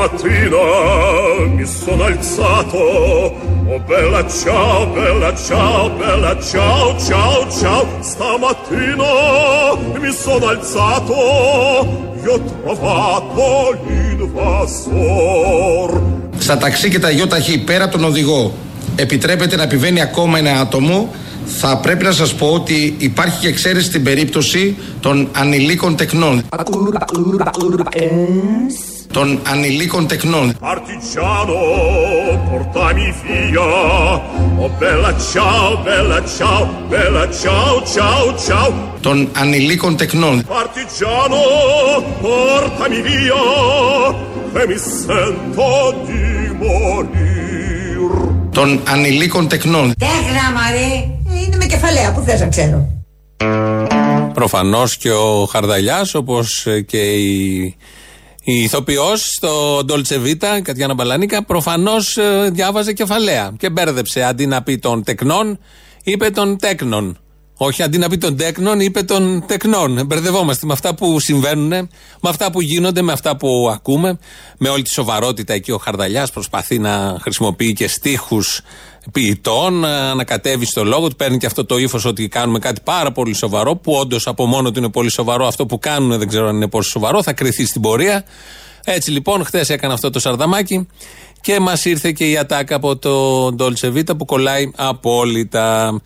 Stamattina mi sono alzato Oh bella ciao, bella ciao, bella ciao, ciao, ciao Stamattina mi sono alzato E ho trovato l'invasor Στα ταξί και τα γιοταχή πέρα από τον οδηγό επιτρέπεται να επιβαίνει ακόμα ένα άτομο θα πρέπει να σας πω ότι υπάρχει και εξαίρεση στην περίπτωση των ανηλίκων τεκνών. Των ανηλίκων τεκνών. Partigiano, portami via Oh bella ciao, bella ciao, bella ciao, ciao, ciao Των ανηλίκων τεκνών. Partigiano, portami via E mi sento di morir Των ανηλίκων τεκνών. Τέχνα μαρή. Ε, Είναι με κεφαλαία που θες να ξέρω. Προφανώς και ο Χαρδαλιάς, όπως και η, η ηθοποιός στο Ντόλτσε Βίτα, η Κατιάνα Μπαλανίκα, προφανώς διάβαζε κεφαλαία και μπέρδεψε. Αντί να πει των τεκνών, είπε των τέκνων. Όχι, αντί να πει των τέκνων, είπε των τεκνών. Μπερδευόμαστε με αυτά που συμβαίνουν, με αυτά που γίνονται, με αυτά που ακούμε. Με όλη τη σοβαρότητα εκεί ο Χαρδαλιάς προσπαθεί να χρησιμοποιεί και στίχους ποιητών, να ανακατεύει στο λόγο του, παίρνει και αυτό το ύφος ότι κάνουμε κάτι πάρα πολύ σοβαρό, που όντως από μόνο του είναι πολύ σοβαρό. Αυτό που κάνουν δεν ξέρω αν είναι πόσο σοβαρό, θα κρυθεί στην πορεία. Έτσι λοιπόν, χθες έκανε αυτό το σαρδαμάκι και μας ήρθε και η ατάκα από το Dolce Vita που κολλάει απόλυτα.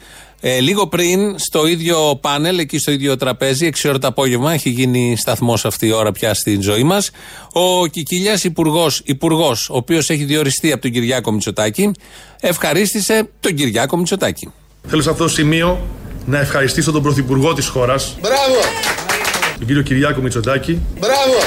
Ε, λίγο πριν, στο ίδιο πάνελ, εκεί στο ίδιο τραπέζι, 6 ώρα το απόγευμα, έχει γίνει σταθμός αυτή η ώρα πια στην ζωή μας. Ο Κικίλιας, υπουργός, υπουργός, ο οποίος έχει διοριστεί από τον Κυριάκο Μητσοτάκη, ευχαρίστησε τον Κυριάκο Μητσοτάκη. Θέλω σε αυτό το σημείο να ευχαριστήσω τον Πρωθυπουργό της χώρας, Μπράβο! τον κύριο Κυριάκο Μητσοτάκη, Μπράβο!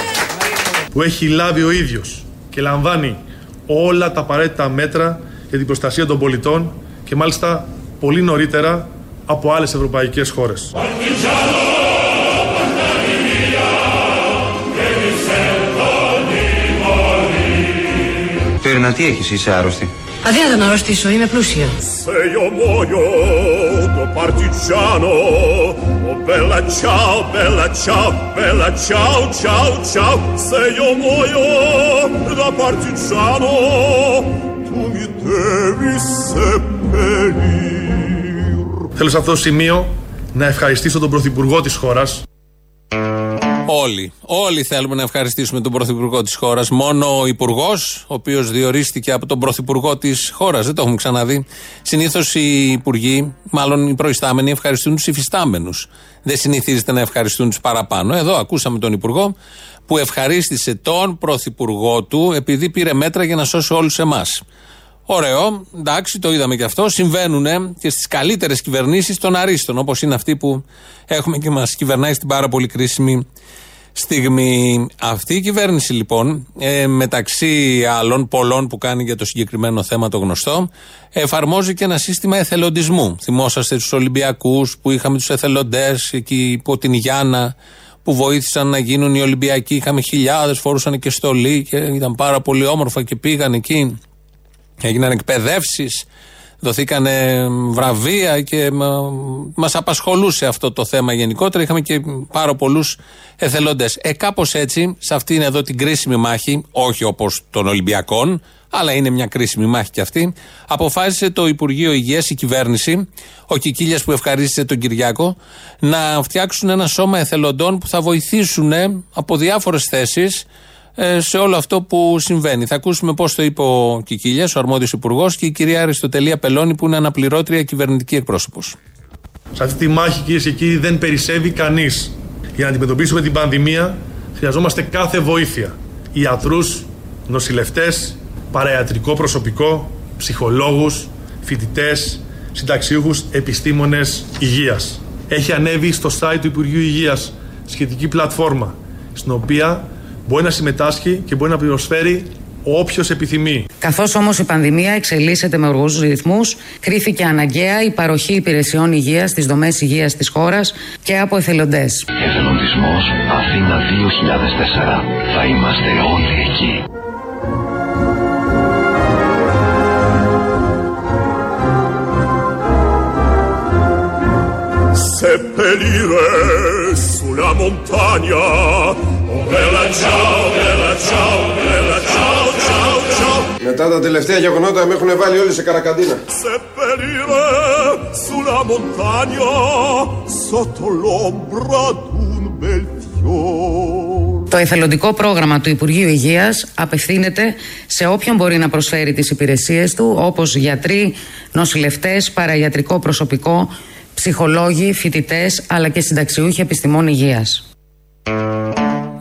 που έχει λάβει ο ίδιος και λαμβάνει όλα τα απαραίτητα μέτρα για την προστασία των πολιτών και μάλιστα πολύ νωρίτερα από άλλες ευρωπαϊκές χώρες. Φέρνα, τι έχεις είσαι άρρωστη; Αδέα να αρρωστήσω, είμαι πλούσια. Σε το σε. Θέλω σε αυτό το σημείο να ευχαριστήσω τον Πρωθυπουργό της χώρας, Όλοι. Όλοι θέλουμε να ευχαριστήσουμε τον Πρωθυπουργό της χώρας. Μόνο ο Υπουργός, ο οποίος διορίστηκε από τον Πρωθυπουργό της χώρας. Δεν το έχουμε ξαναδεί. Συνήθως οι Υπουργοί, μάλλον οι προϊστάμενοι, ευχαριστούν τους υφιστάμενους. Δεν συνηθίζεται να ευχαριστούν τους παραπάνω. Εδώ ακούσαμε τον Υπουργό που ευχαρίστησε τον Πρωθυπουργό του επειδή πήρε μέτρα για να σώσει όλους εμάς. Ωραίο, εντάξει, το είδαμε και αυτό. Συμβαίνουν και στις καλύτερες κυβερνήσεις των αρίστων, όπως είναι αυτή που έχουμε και μας κυβερνάει στην πάρα πολύ κρίσιμη στιγμή. Αυτή η κυβέρνηση λοιπόν, ε, μεταξύ άλλων πολλών που κάνει για το συγκεκριμένο θέμα το γνωστό, εφαρμόζει και ένα σύστημα εθελοντισμού. Θυμόσαστε τους Ολυμπιακούς που είχαμε τους εθελοντές εκεί υπό την Γιάννα που βοήθησαν να γίνουν οι Ολυμπιακοί. Είχαμε χιλιάδες, φορούσαν και στολή και ήταν πάρα πολύ όμορφα και πήγαν εκεί. Έγιναν εκπαιδεύσεις, δοθήκαν βραβεία και μας απασχολούσε αυτό το θέμα γενικότερα. Είχαμε και πάρα πολλούς εθελοντές. Ε, κάπως έτσι, σε αυτήν εδώ την κρίσιμη μάχη, όχι όπως των Ολυμπιακών, αλλά είναι μια κρίσιμη μάχη και αυτή, αποφάσισε το Υπουργείο Υγείας, η κυβέρνηση, ο Κικίλιας που ευχαρίστησε τον Κυριάκο, να φτιάξουν ένα σώμα εθελοντών που θα βοηθήσουν από διάφορες θέσεις ε, σε όλο αυτό που συμβαίνει. Θα ακούσουμε πώς το είπε ο Κικίλιας, ο αρμόδιος υπουργός, και η κυρία Αριστοτελία Πελώνη, που είναι αναπληρώτρια κυβερνητική εκπρόσωπος. Σε αυτή τη μάχη, κυρίες και κύριοι, δεν περισσεύει κανείς. Για να αντιμετωπίσουμε την πανδημία, χρειαζόμαστε κάθε βοήθεια. Ιατρούς, νοσηλευτές, παραϊατρικό προσωπικό, ψυχολόγους, φοιτητές, συνταξιούχους, επιστήμονες υγείας. Έχει ανέβει στο site του Υπουργείου Υγείας σχετική πλατφόρμα, στην οποία μπορεί να συμμετάσχει και μπορεί να προσφέρει όποιος επιθυμεί. Καθώς όμως η πανδημία εξελίσσεται με οργούς ρυθμούς, κρίθηκε αναγκαία η παροχή υπηρεσιών υγείας στις δομές υγείας της χώρας και από εθελοντές. Εθελοντισμός Αθήνα 2004. Θα είμαστε όλοι εκεί. Seppellire sulla montagna Oh bella ciao, bella ciao, bella ciao, ciao, ciao. Μετά τα τελευταία γεγονότα με έχουν βάλει όλοι σε καρακαντίνα. Seppellire sulla montagna sotto l'ombra d'un bel fior. Το εθελοντικό πρόγραμμα του Υπουργείου Υγείας απευθύνεται σε όποιον μπορεί να προσφέρει τις υπηρεσίες του, όπως γιατροί, νοσηλευτές, παραϊατρικό προσωπικό, ψυχολόγοι, φοιτητές, αλλά και συνταξιούχοι επιστημών υγείας.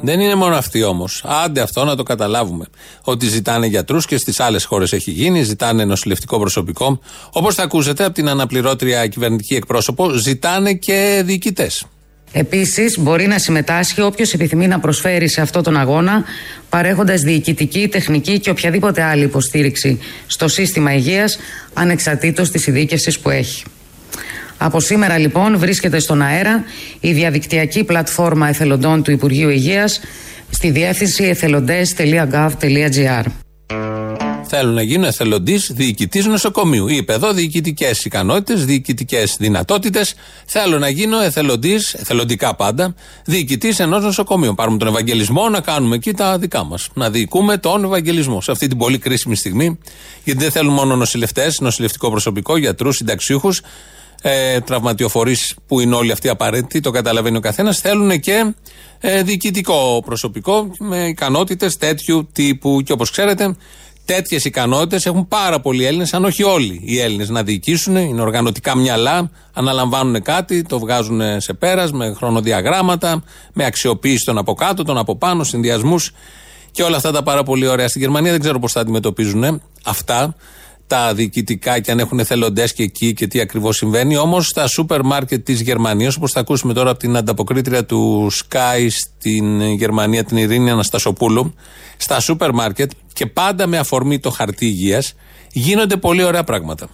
Δεν είναι μόνο αυτοί όμως. Άντε αυτό να το καταλάβουμε. Ότι ζητάνε γιατρούς και στις άλλες χώρες έχει γίνει, ζητάνε νοσηλευτικό προσωπικό. Όπως θα ακούσετε από την αναπληρώτρια κυβερνητική εκπρόσωπο, ζητάνε και διοικητές. Επίσης, μπορεί να συμμετάσχει όποιος επιθυμεί να προσφέρει σε αυτόν τον αγώνα, παρέχοντας διοικητική, τεχνική και οποιαδήποτε άλλη υποστήριξη στο σύστημα υγείας, ανεξαρτήτως της ειδίκευσης που έχει. Από σήμερα λοιπόν βρίσκεται στον αέρα η διαδικτυακή πλατφόρμα εθελοντών του Υπουργείου Υγείας στη διεύθυνση εθελοντές.gov.gr. Θέλουν να γίνουν εθελοντής διοικητής νοσοκομείου. Είπε εδώ διοικητικές ικανότητες, διοικητικές δυνατότητες. Θέλω να γίνω εθελοντής, εθελοντικά πάντα, διοικητής ενός νοσοκομείου. Πάρουμε τον Ευαγγελισμό να κάνουμε εκεί τα δικά μας. Να διοικούμε τον Ευαγγελισμό σε αυτή την πολύ κρίσιμη στιγμή. Γιατί δεν θέλουν μόνο νοσηλευτές, νοσηλευτικό προσωπικό, γιατρούς, συνταξιούχους ε, τραυματιοφορείς που είναι όλοι αυτοί απαραίτητοι, το καταλαβαίνει ο καθένας, θέλουν και ε, διοικητικό προσωπικό με ικανότητες τέτοιου τύπου. Και όπως ξέρετε, τέτοιες ικανότητες έχουν πάρα πολλοί Έλληνες, αν όχι όλοι οι Έλληνες, να διοικήσουν. Είναι οργανωτικά μυαλά, αναλαμβάνουν κάτι, το βγάζουν σε πέρας με χρονοδιαγράμματα, με αξιοποίηση των από κάτω, των από πάνω, συνδυασμούς και όλα αυτά τα πάρα πολύ ωραία. Στην Γερμανία δεν ξέρω πώς θα αντιμετωπίζουν αυτά τα διοικητικά και αν έχουν εθελοντές και εκεί και τι ακριβώς συμβαίνει. Όμως στα σούπερ μάρκετ της Γερμανίας, όπως θα ακούσουμε τώρα από την ανταποκρίτρια του Sky στην Γερμανία, την Ειρήνη Αναστασοπούλου, στα σούπερ μάρκετ και πάντα με αφορμή το χαρτί υγείας, γίνονται πολύ ωραία πράγματα.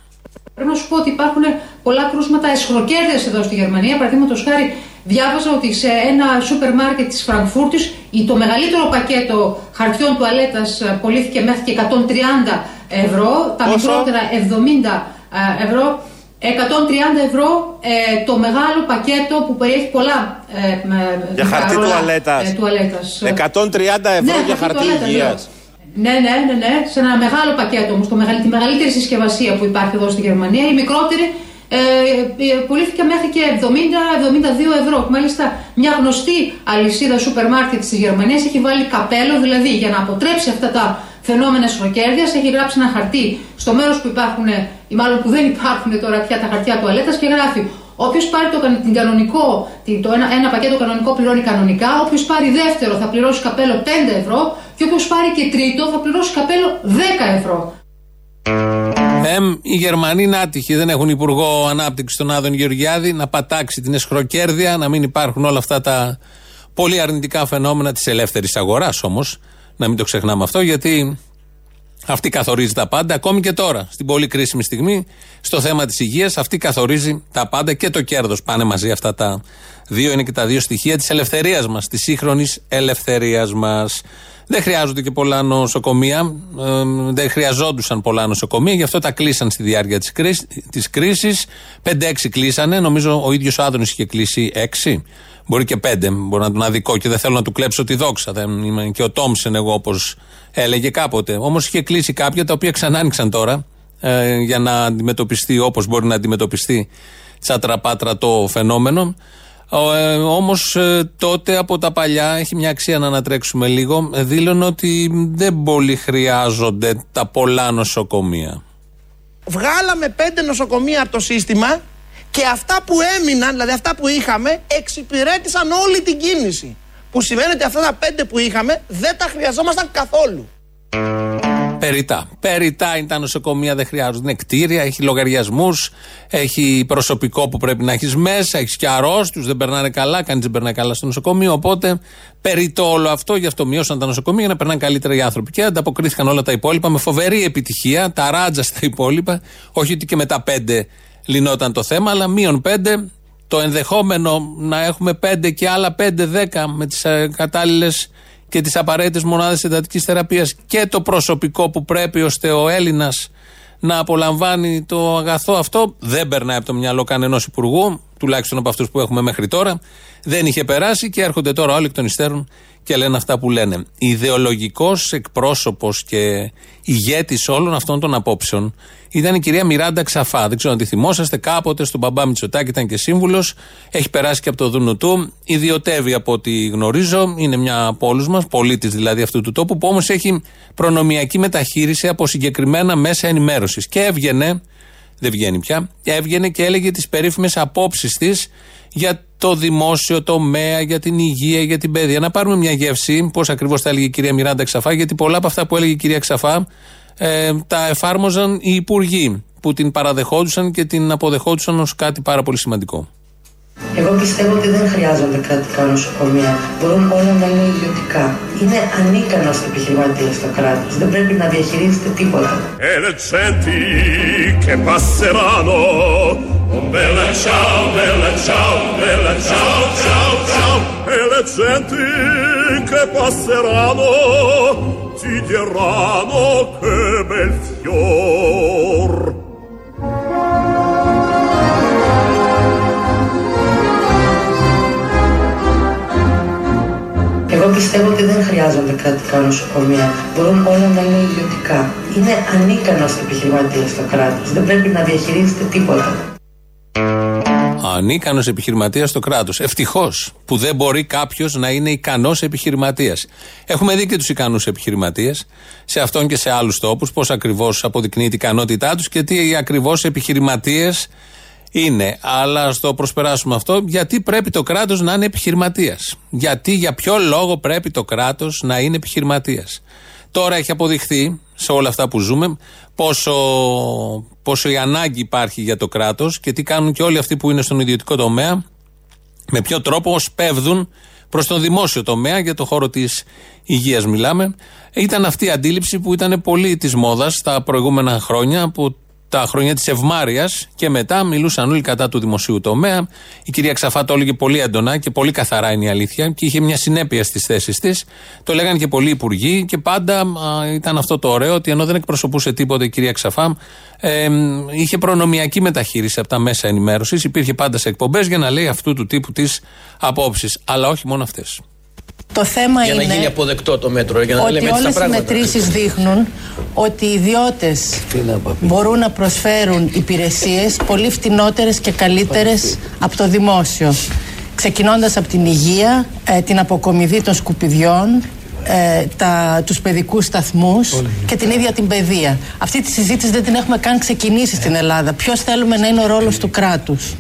Πρέπει να σου πω ότι υπάρχουν πολλά κρούσματα εσχροκέρδεια εδώ στη Γερμανία. Παραδείγματος χάρη, διάβαζα ότι σε ένα σούπερ μάρκετ της Φραγκφούρτης το μεγαλύτερο πακέτο χαρτιών τουαλέτας πωλήθηκε μέχρι και 130 ευρώ, τα μικρότερα 70 ευρώ. 130 ευρώ ε, το μεγάλο πακέτο που περιέχει πολλά ε, για χαρτί τουαλέτας. Ε, τουαλέτας. 130 ευρώ ναι, για χαρτί υγείας. Ναι, ναι, ναι, ναι, σε ένα μεγάλο πακέτο όμως, τη μεγαλύτερη συσκευασία που υπάρχει εδώ στη Γερμανία. Η μικρότερη ε, πουλήθηκε μέχρι και 70-72 ευρώ. Μάλιστα, μια γνωστή αλυσίδα σούπερ μάρκετ τη Γερμανία έχει βάλει καπέλο, δηλαδή για να αποτρέψει αυτά τα φαινόμενα σφροκέρδειας, έχει γράψει ένα χαρτί στο μέρος που υπάρχουν, ή μάλλον που δεν υπάρχουν τώρα πια τα χαρτιά τουαλέτας και γράφει Όποιος πάρει το, την κανονικό, το ένα, ένα πακέτο κανονικό πληρώνει κανονικά. Όποιος πάρει δεύτερο θα πληρώσει καπέλο 5 ευρώ. Και όποιος πάρει και τρίτο θα πληρώσει καπέλο 10 ευρώ. Εμ, οι Γερμανοί είναι άτυχοι. Δεν έχουν υπουργό ανάπτυξης τον Άδων Γεωργιάδη να πατάξει την εσχροκέρδεια, να μην υπάρχουν όλα αυτά τα πολύ αρνητικά φαινόμενα της ελεύθερης αγοράς όμως. Να μην το ξεχνάμε αυτό, γιατί αυτή καθορίζει τα πάντα, ακόμη και τώρα, στην πολύ κρίσιμη στιγμή, στο θέμα της υγείας. Αυτή καθορίζει τα πάντα και το κέρδος. Πάνε μαζί αυτά τα δύο, είναι και τα δύο στοιχεία της ελευθερίας μας, της σύγχρονης ελευθερίας μας. Δεν χρειάζονται και πολλά νοσοκομεία. Ε, δεν χρειαζόντουσαν πολλά νοσοκομεία, γι' αυτό τα κλείσαν στη διάρκεια της κρίσης. 5-6 κλείσανε. Νομίζω ο ίδιος Άδωνης είχε κλείσει 6. Μπορεί και 5. Μπορεί να τον αδικό και δεν θέλω να του κλέψω τη δόξα. Δεν είμαι και ο Τόμσεν εγώ όπως έλεγε κάποτε. Όμως είχε κλείσει κάποια τα οποία ξανά άνοιξαν τώρα ε, για να αντιμετωπιστεί όπως μπορεί να αντιμετωπιστεί τσατραπάτρα το φαινόμενο. Ε, Όμως ε, τότε από τα παλιά έχει μια αξία να ανατρέξουμε λίγο. Ε, δήλωνε ότι δεν πολύ χρειάζονται τα πολλά νοσοκομεία. Βγάλαμε πέντε νοσοκομεία από το σύστημα και αυτά που έμειναν, δηλαδή αυτά που είχαμε, εξυπηρέτησαν όλη την κίνηση. Που σημαίνει ότι αυτά τα πέντε που είχαμε δεν τα χρειαζόμασταν καθόλου. Περιτά. Περιτά είναι τα νοσοκομεία, δεν χρειάζονται. Είναι κτίρια, έχει λογαριασμούς, έχει προσωπικό που πρέπει να έχεις μέσα, έχεις και αρρώστου, δεν περνάνε καλά, κανείς δεν περνάει καλά στο νοσοκομείο. Οπότε περιτό όλο αυτό, γι' αυτό μειώσαν τα νοσοκομεία για να περνάνε καλύτερα οι άνθρωποι. Και ανταποκρίθηκαν όλα τα υπόλοιπα με φοβερή επιτυχία, τα ράτζα στα υπόλοιπα. Όχι ότι και με τα πέντε λυνόταν το θέμα, αλλά μείον πέντε. Το ενδεχόμενο να έχουμε πέντε και άλλα πέντε, δέκα με τις ε, κατάλληλες και τις απαραίτητες μονάδες εντατικής θεραπείας και το προσωπικό που πρέπει ώστε ο Έλληνας να απολαμβάνει το αγαθό αυτό δεν περνάει από το μυαλό κανενό υπουργού, τουλάχιστον από αυτούς που έχουμε μέχρι τώρα. Δεν είχε περάσει και έρχονται τώρα όλοι εκ των υστέρων και λένε αυτά που λένε. Ιδεολογικός εκπρόσωπος και ηγέτης όλων αυτών των απόψεων ήταν η κυρία Μιράντα Ξαφά. Δεν ξέρω αν τη θυμόσαστε. Κάποτε στον μπαμπά Μητσοτάκη ήταν και σύμβουλος. Έχει περάσει και από το Δούνου του. Ιδιωτεύει από ό,τι γνωρίζω. Είναι μια από όλους μας, πολίτης δηλαδή αυτού του τόπου, που όμως έχει προνομιακή μεταχείριση από συγκεκριμένα μέσα ενημέρωσης. Και έβγαινε, δεν βγαίνει πια, έβγαινε και έλεγε τις περίφημες απόψεις της για το δημόσιο τομέα, για την υγεία, για την παιδεία. Να πάρουμε μια γεύση, πώς ακριβώς τα έλεγε η κυρία Μιράντα Ξαφά, γιατί πολλά από αυτά που έλεγε η κυρία Ξαφά ε, τα εφάρμοζαν οι υπουργοί που την παραδεχόντουσαν και την αποδεχόντουσαν ως κάτι πάρα πολύ σημαντικό. Εγώ πιστεύω ότι δεν χρειάζονται κρατικά νοσοκομεία. Μπορούν όλα να είναι ιδιωτικά. Είναι ανίκανος επιχειρηματίας το κράτος. Δεν πρέπει να διαχειρίζεται τίποτα. E le genti che passeranno, oh bella ciao, bella ciao, bella ciao, ciao, ciao. E le genti πιστεύω ότι δεν χρειάζονται κρατικά νοσοκομεία. Μπορούν όλα να είναι ιδιωτικά. Είναι ανίκανο επιχειρηματία το κράτος. Δεν πρέπει να διαχειρίζεται τίποτα. Ανίκανος επιχειρηματίας στο κράτος. Ευτυχώς που δεν μπορεί κάποιος να είναι ικανός επιχειρηματίας. Έχουμε δει και τους ικανούς επιχειρηματίες σε αυτόν και σε άλλους τόπους, πώς ακριβώς αποδεικνύει την ικανότητά τους και τι ακριβώς επιχειρηματίες είναι. Αλλά ας το προσπεράσουμε αυτό, γιατί πρέπει το κράτος να είναι επιχειρηματίας. Γιατί, για ποιο λόγο πρέπει το κράτος να είναι επιχειρηματίας. Τώρα έχει αποδειχθεί σε όλα αυτά που ζούμε πόσο, πόσο η ανάγκη υπάρχει για το κράτος και τι κάνουν και όλοι αυτοί που είναι στον ιδιωτικό τομέα, με ποιο τρόπο σπέβδουν προς τον δημόσιο τομέα, για το χώρο της υγείας μιλάμε. Ήταν αυτή η αντίληψη που ήταν πολύ της μόδας τα προηγούμενα χρόνια, που τα χρόνια της ευμάρεια και μετά μιλούσαν όλοι κατά του δημοσίου τομέα. Η κυρία Ξαφά το έλεγε πολύ έντονα και πολύ καθαρά είναι η αλήθεια και είχε μια συνέπεια στις θέσεις της. Το λέγανε και πολλοί υπουργοί και πάντα α, ήταν αυτό το ωραίο ότι ενώ δεν εκπροσωπούσε τίποτα η κυρία Ξαφά, ε, είχε προνομιακή μεταχείριση από τα μέσα ενημέρωσης. Υπήρχε πάντα σε εκπομπές για να λέει αυτού του τύπου τις απόψεις. Αλλά όχι μόνο αυτές. Το θέμα για είναι να γίνει αποδεκτό το μέτρο. Για να ότι λέμε έτσι όλες τα οι πράγματα. μετρήσεις δείχνουν ότι οι ιδιώτες μπορούν να προσφέρουν υπηρεσίες πολύ φτηνότερες και καλύτερες από το δημόσιο. Ξεκινώντας από την υγεία, ε, την αποκομιδή των σκουπιδιών, ε, τα, τους παιδικούς σταθμούς και την ίδια την παιδεία. Αυτή τη συζήτηση δεν την έχουμε καν ξεκινήσει στην Ελλάδα. Ποιος θέλουμε να είναι ο ρόλος του κράτους;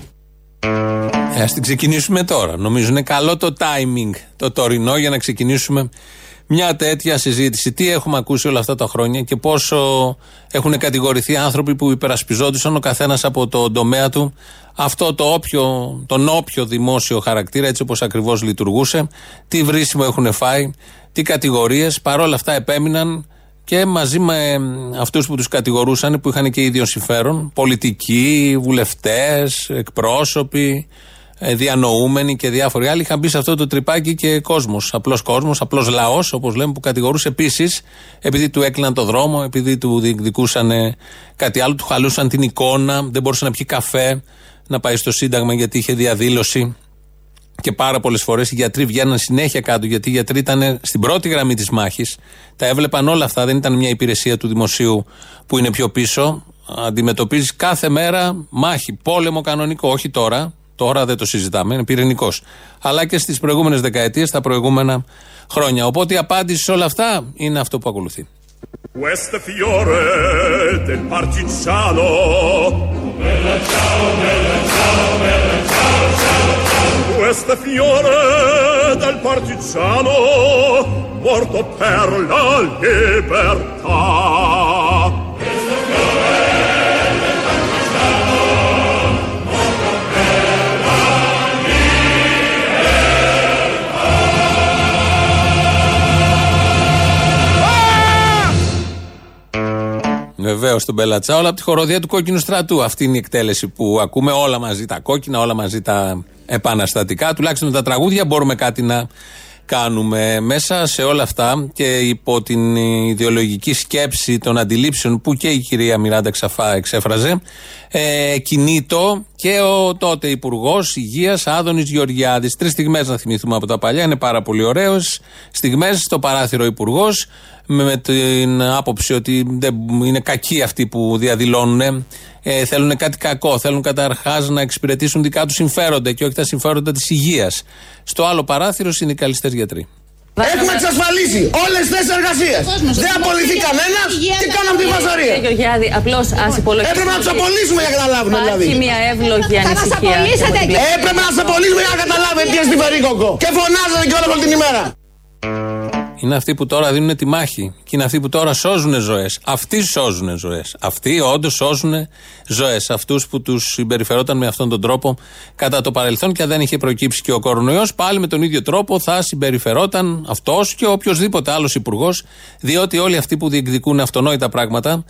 Ε, ας την ξεκινήσουμε τώρα. Νομίζω είναι καλό το timing το τωρινό για να ξεκινήσουμε μια τέτοια συζήτηση. Τι έχουμε ακούσει όλα αυτά τα χρόνια και πόσο έχουν κατηγορηθεί άνθρωποι που υπερασπιζόντουσαν ο καθένας από το τομέα του αυτό το όποιο, τον όποιο δημόσιο χαρακτήρα, έτσι όπως ακριβώς λειτουργούσε, τι βρίσιμο έχουν φάει, τι κατηγορίες. Παρόλα αυτά επέμειναν και μαζί με αυτούς που τους κατηγορούσαν, που είχαν και ίδιο συμφέρον, πολιτικοί, βουλευτές, εκπρόσωποι, ε, διανοούμενοι και διάφοροι άλλοι, είχαν μπει σε αυτό το τρυπάκι και κόσμος. Απλός κόσμος, απλός λαός, όπως λέμε, που κατηγορούσε επίσης, επειδή του έκλειναν το δρόμο, επειδή του διεκδικούσαν ε, κάτι άλλο, του χαλούσαν την εικόνα, δεν μπορούσε να πιει καφέ, να πάει στο Σύνταγμα γιατί είχε διαδήλωση. Και πάρα πολλές φορές οι γιατροί βγαίναν συνέχεια κάτω, γιατί οι γιατροί ήταν στην πρώτη γραμμή της μάχης. Τα έβλεπαν όλα αυτά, δεν ήταν μια υπηρεσία του δημοσίου που είναι πιο πίσω. Αντιμετωπίζεις κάθε μέρα μάχη, πόλεμο κανονικό, όχι τώρα. Τώρα δεν το συζητάμε, είναι πυρηνικός. Αλλά και στις προηγούμενες δεκαετίες, τα προηγούμενα χρόνια. Οπότε η απάντηση σε όλα αυτά είναι αυτό που ακολουθεί. Questo fiore del partigiano Bella ciao, bella ciao, bella ciao, ciao, ciao Questo fiore del partigiano Morto per la libertà Questo fiore del partigiano Morto per la Βεβαίως τον Μπελατσά, όλα από τη χοροδία του κόκκινου στρατού. Αυτή είναι η εκτέλεση που ακούμε όλα μαζί τα κόκκινα, όλα μαζί τα επαναστατικά. Τουλάχιστον με τα τραγούδια μπορούμε κάτι να κάνουμε. Μέσα σε όλα αυτά και υπό την ιδεολογική σκέψη των αντιλήψεων που και η κυρία Μιράντα Ξαφά εξέφραζε, ε, κινήτο και ο τότε Υπουργός Υγείας Άδωνης Γεωργιάδης. Τρεις στιγμές να θυμηθούμε από τα παλιά, είναι πάρα πολύ ωραίος. Στιγμές στο παράθυρο Υπουργός, με, με την άποψη ότι δεν είναι κακοί αυτοί που διαδηλώνουν. Ε, θέλουν κάτι κακό. Θέλουν καταρχάς να εξυπηρετήσουν δικά τους συμφέροντα και όχι τα συμφέροντα της υγείας. Στο άλλο παράθυρο, συνδικαλιστέ γιατροί. Έχουμε εξασφαλίσει όλες τις θέσεις εργασίας. Δεν απολυθεί κανένας και κάναμε τη βασαρία. Γεωργιάδη, απλώς ας υπολογίσουμε. Έπρεπε να τους απολύσουμε για να καταλάβουν δηλαδή. Υπάρχει μια εύλογη ανησυχία. Έπρεπε να τους απολύσουμε για να καταλάβουν τι στην περίκοκο. Και φωνάζατε και όλη την ημέρα. Είναι αυτοί που τώρα δίνουν τη μάχη. Και είναι αυτοί που τώρα σώζουν ζωές. Αυτοί σώζουν ζωές. Αυτοί όντως σώζουν ζωές. Αυτούς που τους συμπεριφερόταν με αυτόν τον τρόπο κατά το παρελθόν και αν δεν είχε προκύψει και ο κορονοϊός, πάλι με τον ίδιο τρόπο θα συμπεριφερόταν αυτός και οποιοδήποτε άλλος υπουργός, διότι όλοι αυτοί που διεκδικούν αυτονόητα πράγματα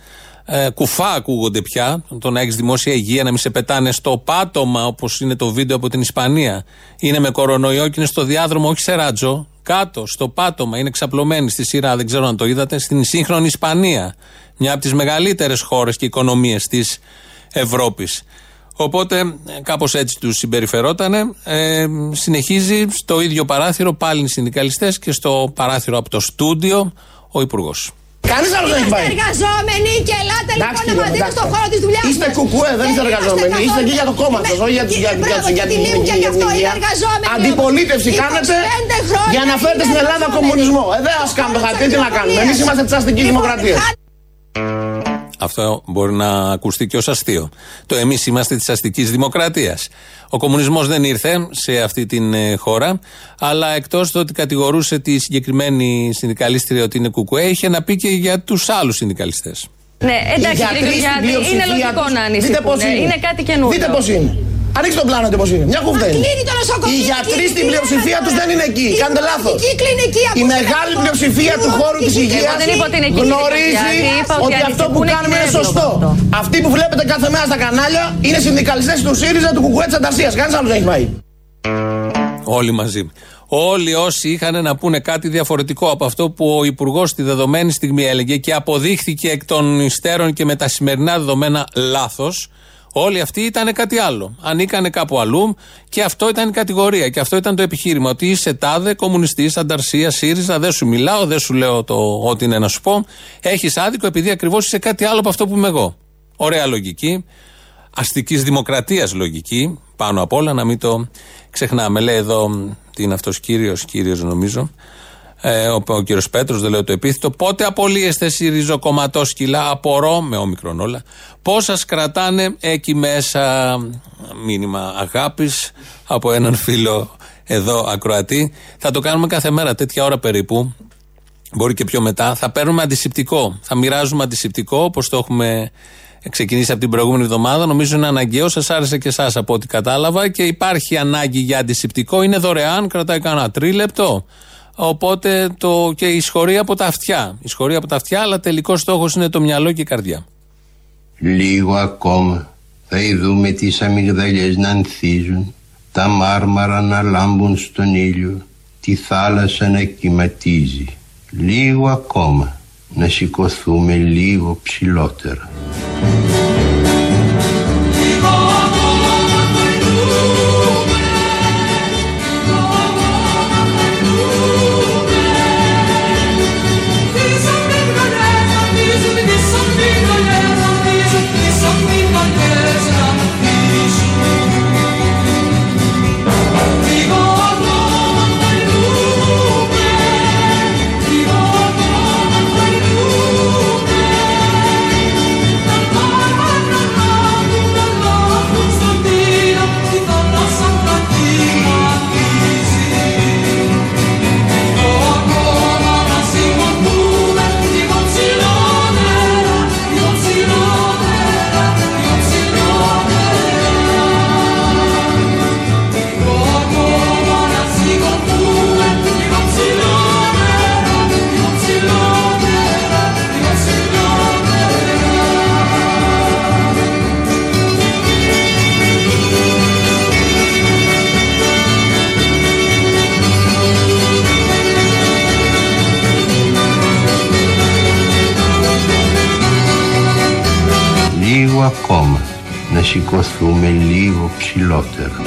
ε, κουφά ακούγονται πια. Το να έχεις δημόσια υγεία, να μην σε πετάνε στο πάτωμα, όπως είναι το βίντεο από την Ισπανία. Είναι με κορονοϊό και είναι στο διάδρομο, όχι σε ράτζο. Κάτω, στο πάτωμα, είναι ξαπλωμένοι στη σειρά, δεν ξέρω αν το είδατε, στην σύγχρονη Ισπανία. Μια από τις μεγαλύτερες χώρες και οικονομίες της Ευρώπης. Οπότε κάπως έτσι τους συμπεριφερότανε. Ε, συνεχίζει στο ίδιο παράθυρο πάλι οι συνδικαλιστές και στο παράθυρο από το στούντιο ο Υπουργός. Κανείς άλλος δεν έχει πάει. Είστε εργαζόμενοι και ελάτε λοιπόν να μας δείτε στον χώρο της δουλειάς Είστε κουκουέ, δεν είστε εργαζόμενοι. Είστε εκεί για το κόμμα σας, όχι για την υγεία. Αντιπολίτευση κάνετε για να φέρετε στην Ελλάδα κομμουνισμό. Ε, δεν ας κάνουμε χαρτί, τι να κάνουμε. Εμείς είμαστε τη αστική δημοκρατία. Αυτό μπορεί να ακουστεί και ως αστείο. Το εμείς είμαστε της αστικής δημοκρατίας. Ο κομμουνισμός δεν ήρθε σε αυτή την ε, χώρα, αλλά εκτός το ότι κατηγορούσε τη συγκεκριμένη συνδικαλίστρια ότι είναι κουκουέ, είχε να πει και για τους άλλους συνδικαλιστές. Ναι, εντάξει, κύριε είναι λογικό να ανησυχούν. Είναι κάτι καινούργιο. Δείτε πώς είναι. Ανοίξτε τον πλάνο πώ είναι. Μια κουβέντα είναι. Οι γιατροί στην πλειοψηφία τους δεν είναι εκεί. Κάντε λάθος. Η μεγάλη πλειοψηφία του χώρου της υγείας γνωρίζει ότι αυτό που κάνουμε είναι σωστό. Αυτοί που βλέπετε κάθε μέρα στα κανάλια είναι συνδικαλιστές του ΣΥΡΙΖΑ του Κουκουέ της Ανταρσίας. Κανείς άλλος δεν έχει πάει. Όλοι μαζί. Όλοι όσοι είχαν να πούνε κάτι διαφορετικό από αυτό που ο Υπουργός στη δεδομένη στιγμή έλεγε και αποδείχθηκε εκ των υστέρων και με τα σημερινά δεδομένα λάθος, Όλοι αυτοί ήταν κάτι άλλο. Ανήκανε κάπου αλλού και αυτό ήταν η κατηγορία και αυτό ήταν το επιχείρημα. Ότι είσαι τάδε, κομμουνιστής, ανταρσία, ΣΥΡΙΖΑ, δεν σου μιλάω, δεν σου λέω το ό,τι είναι να σου πω. Έχεις άδικο επειδή ακριβώς είσαι κάτι άλλο από αυτό που είμαι εγώ. Ωραία λογική. Αστικής δημοκρατίας λογική. Πάνω απ' όλα να μην το ξεχνάμε. Λέει εδώ, τι είναι αυτός κύριος, κύριος νομίζω ε, ο, ο κύριος Πέτρος, δεν λέω το επίθετο, πότε απολύεστε εσεί ριζοκομματόσκυλα, απορώ με όμικρον όλα, πώς σας κρατάνε εκεί μέσα; Μήνυμα αγάπης από έναν φίλο εδώ ακροατή. Θα το κάνουμε κάθε μέρα, τέτοια ώρα περίπου. Μπορεί και πιο μετά. Θα παίρνουμε αντισηπτικό. Θα μοιράζουμε αντισηπτικό όπως το έχουμε ξεκινήσει από την προηγούμενη εβδομάδα. Νομίζω είναι αναγκαίο. Σας άρεσε και εσάς από ό,τι κατάλαβα. Και υπάρχει ανάγκη για αντισηπτικό. Είναι δωρεάν, κρατάει κανένα τρίλεπτο. Οπότε το, και ισχωρεί από τα αυτιά. Ισχωρεί από τα αυτιά, αλλά τελικός στόχος είναι το μυαλό και η καρδιά. Λίγο ακόμα θα ειδούμε τις αμυγδαλιές να ανθίζουν, τα μάρμαρα να λάμπουν στον ήλιο, τη θάλασσα να κυματίζει. Λίγο ακόμα να σηκωθούμε λίγο ψηλότερα. Σηκωθούμε λίγο ψηλότερα.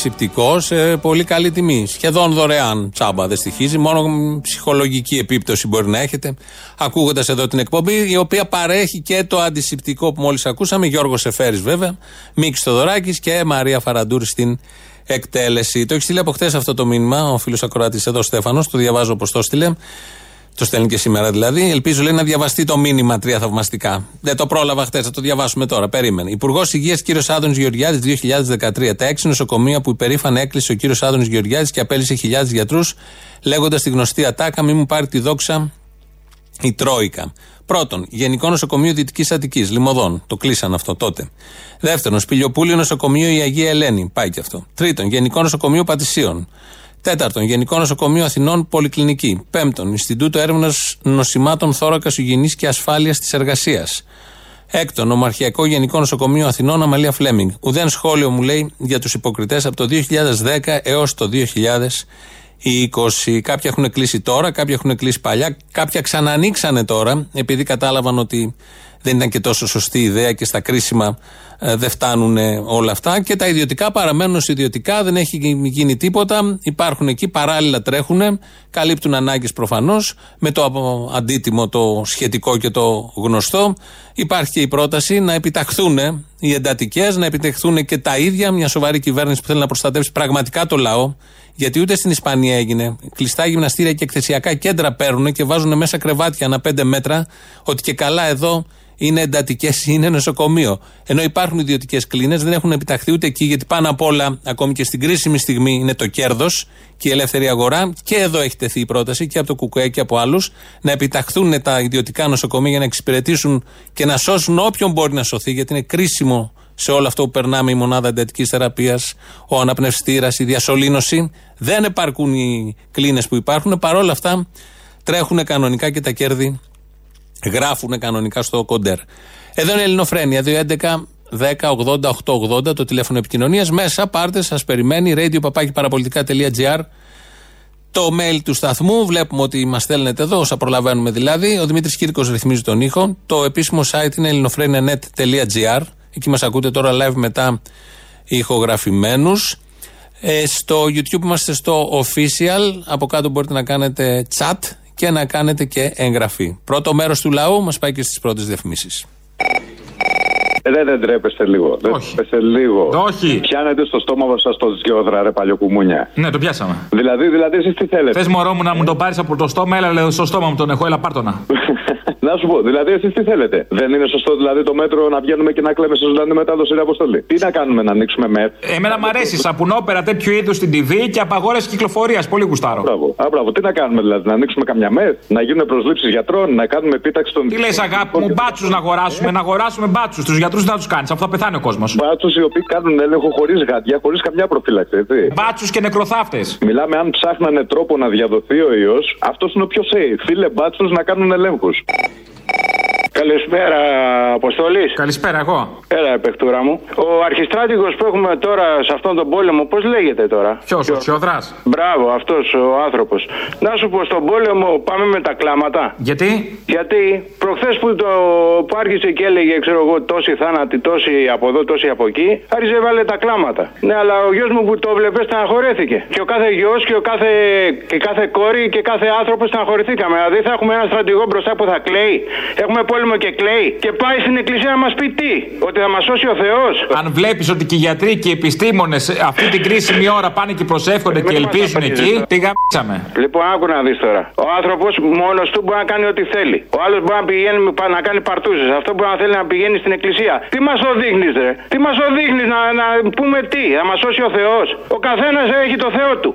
Αντισηπτικό σε πολύ καλή τιμή. Σχεδόν δωρεάν τσάμπα δεν στοιχίζει. Μόνο ψυχολογική επίπτωση μπορεί να έχετε. Ακούγοντας εδώ την εκπομπή, η οποία παρέχει και το αντισηπτικό που μόλις ακούσαμε. Γιώργος Εφέρη βέβαια, Μίξ Θοδωράκης και Μαρία Φαραντούρη στην εκτέλεση. Το έχει στείλει από χθες αυτό το μήνυμα ο φίλος Ακροάτη εδώ Στέφανος. Το διαβάζω όπως το στείλε. Το στέλνει και σήμερα δηλαδή. Ελπίζω λέει να διαβαστεί το μήνυμα τρία θαυμαστικά. Δεν το πρόλαβα χθες, θα το διαβάσουμε τώρα. Περίμενε. Υπουργός Υγείας κύριος Άδωνης Γεωργιάδης 2013. Τα έξι νοσοκομεία που υπερήφανα έκλεισε ο κύριος Άδωνης Γεωργιάδης και απέλησε χιλιάδες γιατρούς, λέγοντας τη γνωστή ατάκα: Μη μου πάρει τη δόξα η Τρόικα. Πρώτον, Γενικό Νοσοκομείο Δυτικής Αττικής, Λιμωδών. Το κλείσαν αυτό τότε. Δεύτερον, Σπηλιοπούλιο Νοσοκομείο η Αγία Ελένη. Πάει και αυτό. Τρίτον, Γενικό Νοσοκομείο Πατησίων. Τέταρτον, Γενικό Νοσοκομείο Αθηνών Πολυκλινική. Πέμπτον, Ινστιτούτο Έρευνας Νοσημάτων Θώρακας Υγιεινής και Ασφάλειας της Εργασίας. Έκτον, Ομαρχιακό Γενικό Νοσοκομείο Αθηνών Αμαλία Φλέμινγκ. Ουδέν σχόλιο μου λέει για τους υποκριτές από το 2010 έως το 2020. Κάποια έχουν κλείσει τώρα, κάποια έχουν κλείσει παλιά, κάποια ξανανοίξανε τώρα, επειδή κατάλαβαν ότι δεν ήταν και τόσο σωστή ιδέα και στα κρίσιμα ε, δεν φτάνουν όλα αυτά. Και τα ιδιωτικά παραμένουν ως ιδιωτικά, δεν έχει γίνει τίποτα. Υπάρχουν εκεί, παράλληλα τρέχουν, καλύπτουν ανάγκες προφανώς, με το αντίτιμο το σχετικό και το γνωστό. Υπάρχει και η πρόταση να επιταχθούν οι εντατικές, να επιταχθούν και τα ίδια. Μια σοβαρή κυβέρνηση που θέλει να προστατεύσει πραγματικά το λαό. Γιατί ούτε στην Ισπανία έγινε. Κλειστά γυμναστήρια και εκθεσιακά κέντρα παίρνουν και βάζουν μέσα κρεβάτια ανά πέντε μέτρα. Ότι και καλά εδώ είναι εντατικές, είναι νοσοκομείο. Ενώ υπάρχουν ιδιωτικές κλίνες, δεν έχουν επιταχθεί ούτε εκεί, γιατί πάνω απ' όλα, ακόμη και στην κρίσιμη στιγμή, είναι το κέρδος και η ελεύθερη αγορά. Και εδώ έχει τεθεί η πρόταση και από το ΚΚΕ και από άλλους να επιταχθούν τα ιδιωτικά νοσοκομεία για να εξυπηρετήσουν και να σώσουν όποιον μπορεί να σωθεί, γιατί είναι κρίσιμο σε όλο αυτό που περνάμε η μονάδα εντατικής θεραπείας, ο αναπνευστήρας, η διασωλήνωση. Δεν επαρκούν οι κλίνες που υπάρχουν. Παρόλα αυτά, τρέχουν κανονικά και τα κέρδη Γράφουν κανονικά στο κοντέρ. Εδώ είναι η Ελληνοφρένια. 211 10 80 880 το τηλέφωνο επικοινωνίας. Μέσα πάρτε, σας περιμένει. radio παραπολιτικά.gr το mail του σταθμού. Βλέπουμε ότι μας στέλνετε εδώ, όσα προλαβαίνουμε δηλαδή. Ο Δημήτρης Κύρκος ρυθμίζει τον ήχο. Το επίσημο site είναι ελληνοφρένια.net.gr. Εκεί μας ακούτε τώρα live μετά ηχογραφημένους. Ε, στο YouTube είμαστε στο official. Από κάτω μπορείτε να κάνετε chat και να κάνετε και εγγραφή. Πρώτο μέρος του λαού μας πάει και στις πρώτες διαφημίσεις. Ε, δεν, δεν τρέπεστε λίγο. Δεν τρέπεστε λίγο. Όχι. Πιάνετε στο στόμα σας το σκιόδρα, ρε παλιοκουμούνια. Ναι, το πιάσαμε. Δηλαδή, δηλαδή, εσείς τι θέλετε; Θες μωρό μου να μου το πάρεις από το στόμα, έλα λέω στο στόμα μου τον έχω, έλα πάρτονα. να σου πω, δηλαδή, εσείς τι θέλετε; Δεν είναι σωστό δηλαδή το μέτρο να βγαίνουμε και να κλαίμε σε ζωντανή μετάδοση ρε αποστολή; Τι να κάνουμε, να ανοίξουμε με. Εμένα μου αρέσει σαπουνόπερα τέτοιου είδους στην TV και απαγόρευση κυκλοφορίας. Πολύ γουστάρω. Μπράβο. Α, μπράβο. Τι να κάνουμε δηλαδή, να ανοίξουμε καμιά μεθ, να γίνουν προσλήψεις γιατρών, να κάνουμε επίταξη των. Τι λες, αγάπη μου, μπάτσους να αγοράσουμε, να αγοράσουμε μπάτσους. Τους γιατρούς να τους κάνεις, αφού θα πεθάνει ο κόσμος. Μπάτσου οι οποίοι κάνουν έλεγχο χωρίς γάντια, χωρίς καμιά προφύλαξη, έτσι. Μπάτσου και νεκροθάφτες. Μιλάμε αν ψάχνανε τρόπο να διαδοθεί ο ιός, αυτός είναι ο πιο safe. Φίλε μπάτσου να κάνουν ελέγχους. Καλησπέρα, Αποστολή. Καλησπέρα, εγώ. Έλα, επεκτούρα μου. Ο αρχιστράτηγος που έχουμε τώρα σε αυτόν τον πόλεμο, πώς λέγεται τώρα; Ποιος, ο Τσιόδρας; Μπράβο, αυτός ο άνθρωπος. Να σου πω, στον πόλεμο πάμε με τα κλάματα. Γιατί; Γιατί προχθές που, το, που άρχισε και έλεγε, ξέρω εγώ, τόσοι θάνατοι, τόσοι από εδώ, τόσοι από εκεί, άρχισε βάλε τα κλάματα. Ναι, αλλά ο γιος μου που το βλέπει στεναχωρέθηκε. Και ο κάθε γιος και ο κάθε, και κάθε κόρη και κάθε άνθρωπο στεναχωρηθήκαμε. Δηλαδή θα έχουμε ένα στρατηγό μπροστά που θα κλαίει. Έχουμε πόλεμο άνεμο και κλαίει και πάει στην εκκλησία να μας πει τι, ότι θα μας σώσει ο Θεός. Αν βλέπεις ότι και οι γιατροί και οι επιστήμονες αυτή την κρίσιμη ώρα πάνε και προσεύχονται και ελπίζουν εκεί, τι γαμίσαμε. Λοιπόν, άκου να δεις τώρα. Ο άνθρωπος μόνος του μπορεί να κάνει ό,τι θέλει. Ο άλλος μπορεί να πηγαίνει να κάνει παρτούζες. Αυτό μπορεί να θέλει να πηγαίνει στην εκκλησία. Τι μας οδείχνει, ρε; Τι μας οδείχνει να, να πούμε τι, να μας σώσει ο Θεός. Ο καθένας έχει το Θεό του.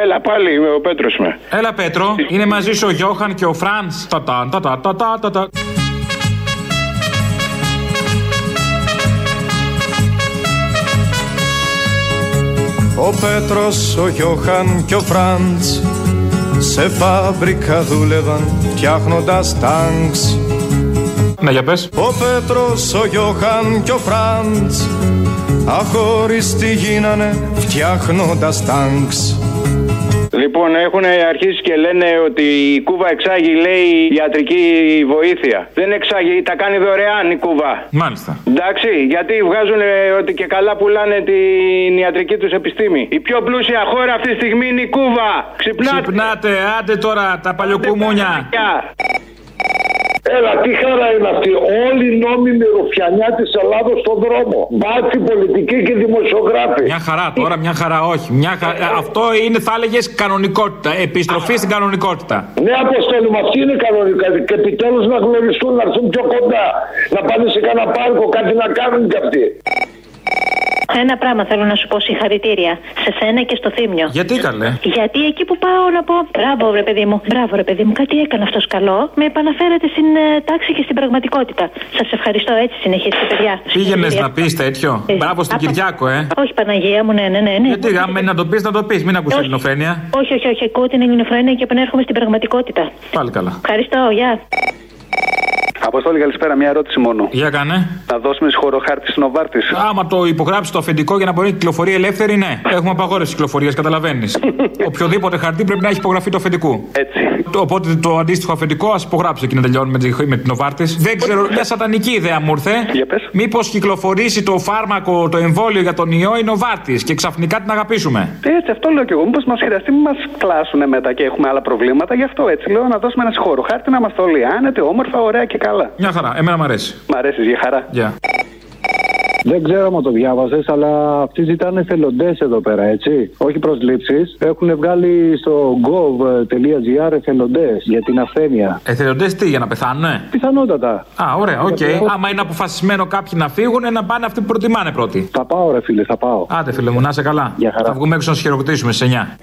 Έλα πάλι, είμαι ο Πέτρος με. Έλα Πέτρο, είναι μαζί σου ο Γιώχαν και ο Φραντς. Τα τα τα τα τα τα τα. Ο Πέτρος, ο Γιώχαν και ο Φραντς σε φάμπρικα δούλευαν φτιάχνοντας τάγκς Ναι, για πες. Ο Πέτρος, ο Γιώχαν και ο Φραντς αχωριστοί γίνανε φτιάχνοντας τάγκς Λοιπόν, έχουν αρχίσει και λένε ότι η Κούβα εξάγει, λέει, ιατρική βοήθεια. Δεν εξάγει, τα κάνει δωρεάν η Κούβα. Μάλιστα. Εντάξει, γιατί βγάζουν ότι και καλά πουλάνε την ιατρική τους επιστήμη. Η πιο πλούσια χώρα αυτή τη στιγμή είναι η Κούβα. Ξυπνάτε. Ξυπνάτε, άντε τώρα τα παλιοκουμούνια. Έλα, τι χαρά είναι αυτή. Όλοι οι νόμιμοι ρουφιανιά της Ελλάδος στον δρόμο. Μπάτσι, πολιτικοί και δημοσιογράφοι. Μια χαρά τώρα, μια χαρά όχι. Μια χα... Ε, Αυτό είναι, θα έλεγες, κανονικότητα. Επιστροφή στην κανονικότητα. Ναι, Αποστόλη, μα αυτή είναι κανονικά. Και επιτέλους να γνωριστούν, να έρθουν πιο κοντά. Να πάνε σε κανένα πάρκο, κάτι να κάνουν κι αυτοί. Ένα πράγμα θέλω να σου πω συγχαρητήρια. Σε σένα και στο θύμιο. Γιατί καλέ; Γιατί εκεί που πάω να πω. Μπράβο, ρε παιδί μου. Μπράβο, ρε παιδί μου. Κάτι έκανε αυτός καλό. Με επαναφέρατε στην ε, τάξη και στην πραγματικότητα. Σας ευχαριστώ έτσι συνεχίστε, παιδιά. Πήγαινες να πεις τέτοιο. Ε, Μπράβο στην απα- Κυριάκο, ε. Όχι, Παναγία μου, ναι, ναι, ναι. ναι. Γιατί άμα είναι να το πεις, να το πεις. Μην ακούς Όχι. ελληνοφρένεια. Όχι, όχι, όχι. Ακούω την ελληνοφρένεια και επανέρχομαι στην πραγματικότητα. Πάλι καλά. Ευχαριστώ, γεια. Αποστόλη, καλησπέρα. Μια ερώτηση μόνο. Για κάνε. Να δώσουμε χάρτη στην Οβάρτης. Άμα το υπογράψει το αφεντικό για να μπορεί να κυκλοφορεί ελεύθερη, ναι. Έχουμε απαγόρευση κυκλοφορίας, καταλαβαίνεις. Οποιοδήποτε χαρτί πρέπει να έχει υπογραφεί του αφεντικού. Έτσι. Οπότε το αντίστοιχο αφεντικό ας υπογράψει και να τελειώνουμε με τη- με την Οβάρτης. Δεν ξέρω, μια σατανική ιδέα μου ήρθε. Μήπως κυκλοφορήσει το φάρμακο, το εμβόλιο για τον ιό η Νοβάρτη και ξαφνικά την αγαπήσουμε. Έτσι, αυτό λέω και εγώ. Μήπως μας χρειαστεί, μην μας κλάσουν μετά και έχουμε άλλα προβλήματα. Γι' αυτό έτσι λέω να δώσουμε ένα χάρτη να είμαστε όλοι άνετοι, όμορφα, ωραία και καλά. Μια χαρά, εμένα μου αρέσει. Μ' αρέσεις, για χαρά. Γεια. Δεν ξέρω αν το διάβασε, αλλά αυτοί ζητάνε εθελοντές εδώ πέρα, έτσι. Όχι προσλήψεις. Έχουν βγάλει στο gov.gr εθελοντές για την ασθένεια. Εθελοντές τι, για να πεθάνουνε; Πιθανότατα. Α, ωραία, οκ. Γιατί- Άμα είναι αποφασισμένο κάποιοι να φύγουν, να πάνε αυτοί που προτιμάνε πρώτοι. Θα πάω, ρε φίλε, θα πάω. Άντε, φίλε μου, να είσαι καλά. Γεια χαρά. Θα βγούμε έξω να σε χειροκροτήσουμε σε 9.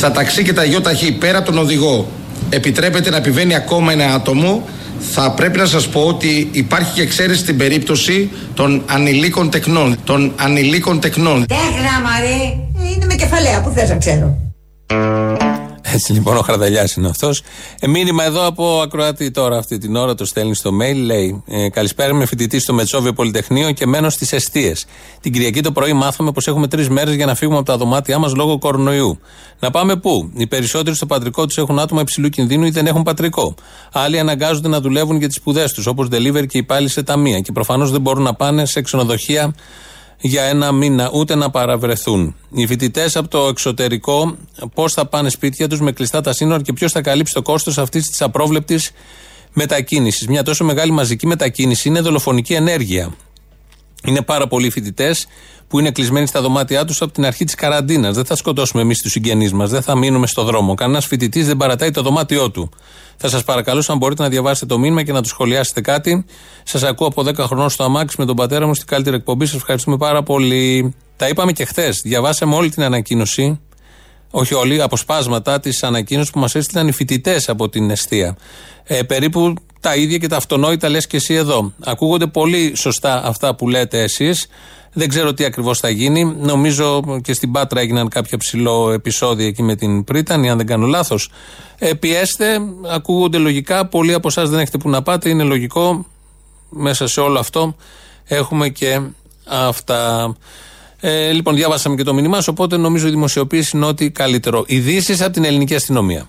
Στα ταξί και τα ΙΧ πέρα από τον οδηγό επιτρέπεται να επιβαίνει ακόμα ένα άτομο θα πρέπει να σας πω ότι υπάρχει και εξαίρεση στην περίπτωση των ανηλίκων τεκνών. Των ανηλίκων τεκνών. Τέχνα, Μαρή. Ε, Είναι με κεφαλαία που θες να ξέρω. Έτσι λοιπόν ο Χαρδαλιάς είναι αυτός. Ε, μήνυμα εδώ από ακροάτη τώρα αυτή την ώρα το στέλνει στο mail. Λέει: ε, Καλησπέρα, είμαι φοιτητή στο Μετσόβιο Πολυτεχνείο και μένω στις Εστίες. Την Κυριακή το πρωί μάθαμε πως έχουμε τρεις μέρες για να φύγουμε από τα δωμάτια μας λόγω κορονοϊού. Να πάμε πού; Οι περισσότεροι στο πατρικό τους έχουν άτομα υψηλού κινδύνου ή δεν έχουν πατρικό. Άλλοι αναγκάζονται να δουλεύουν για τις σπουδές τους, όπως delivery και υπάλληλοι σε ταμεία. Και προφανώς δεν μπορούν να πάνε σε ξενοδοχεία για ένα μήνα, ούτε να παραβρεθούν. Οι φοιτητές από το εξωτερικό, πώς θα πάνε σπίτια τους με κλειστά τα σύνορα και ποιος θα καλύψει το κόστος αυτής της απρόβλεπτης μετακίνησης. Μια τόσο μεγάλη μαζική μετακίνηση είναι δολοφονική ενέργεια. Είναι πάρα πολλοί φοιτητές που είναι κλεισμένοι στα δωμάτια τους από την αρχή της καραντίνας. Δεν θα σκοτώσουμε εμείς τους συγγενείς μας, δεν θα μείνουμε στο δρόμο. Κανένας φοιτητής δεν παρατάει το δωμάτιό του. Θα σας παρακαλούσα αν μπορείτε να διαβάσετε το μήνυμα και να του σχολιάσετε κάτι. Σας ακούω από 10 χρονών στο αμάξι με τον πατέρα μου στην καλύτερη εκπομπή. Σας ευχαριστούμε πάρα πολύ. Τα είπαμε και χθες. Διαβάσαμε όλη την ανακοίνωση. Όχι όλοι, αποσπάσματα της ανακοίνωσης που μας έστειλαν οι φοιτητές από την αιστεία. Ε, περίπου τα ίδια και τα αυτονόητα λες και εσύ εδώ. Ακούγονται πολύ σωστά αυτά που λέτε εσείς. Δεν ξέρω τι ακριβώς θα γίνει. Νομίζω και στην Πάτρα έγιναν κάποια ψηλό επεισόδια εκεί με την Πρίτανη, αν δεν κάνω λάθος. Ε, πιέστε, ακούγονται λογικά. Πολλοί από εσάς δεν έχετε που να πάτε. Είναι λογικό. Μέσα σε όλο αυτό έχουμε και αυτά. Ε, λοιπόν, διάβασαμε και το μήνυμά σου, οπότε νομίζω η δημοσιοποίηση είναι ότι καλύτερο. Ειδήσεις από την ελληνική αστυνομία.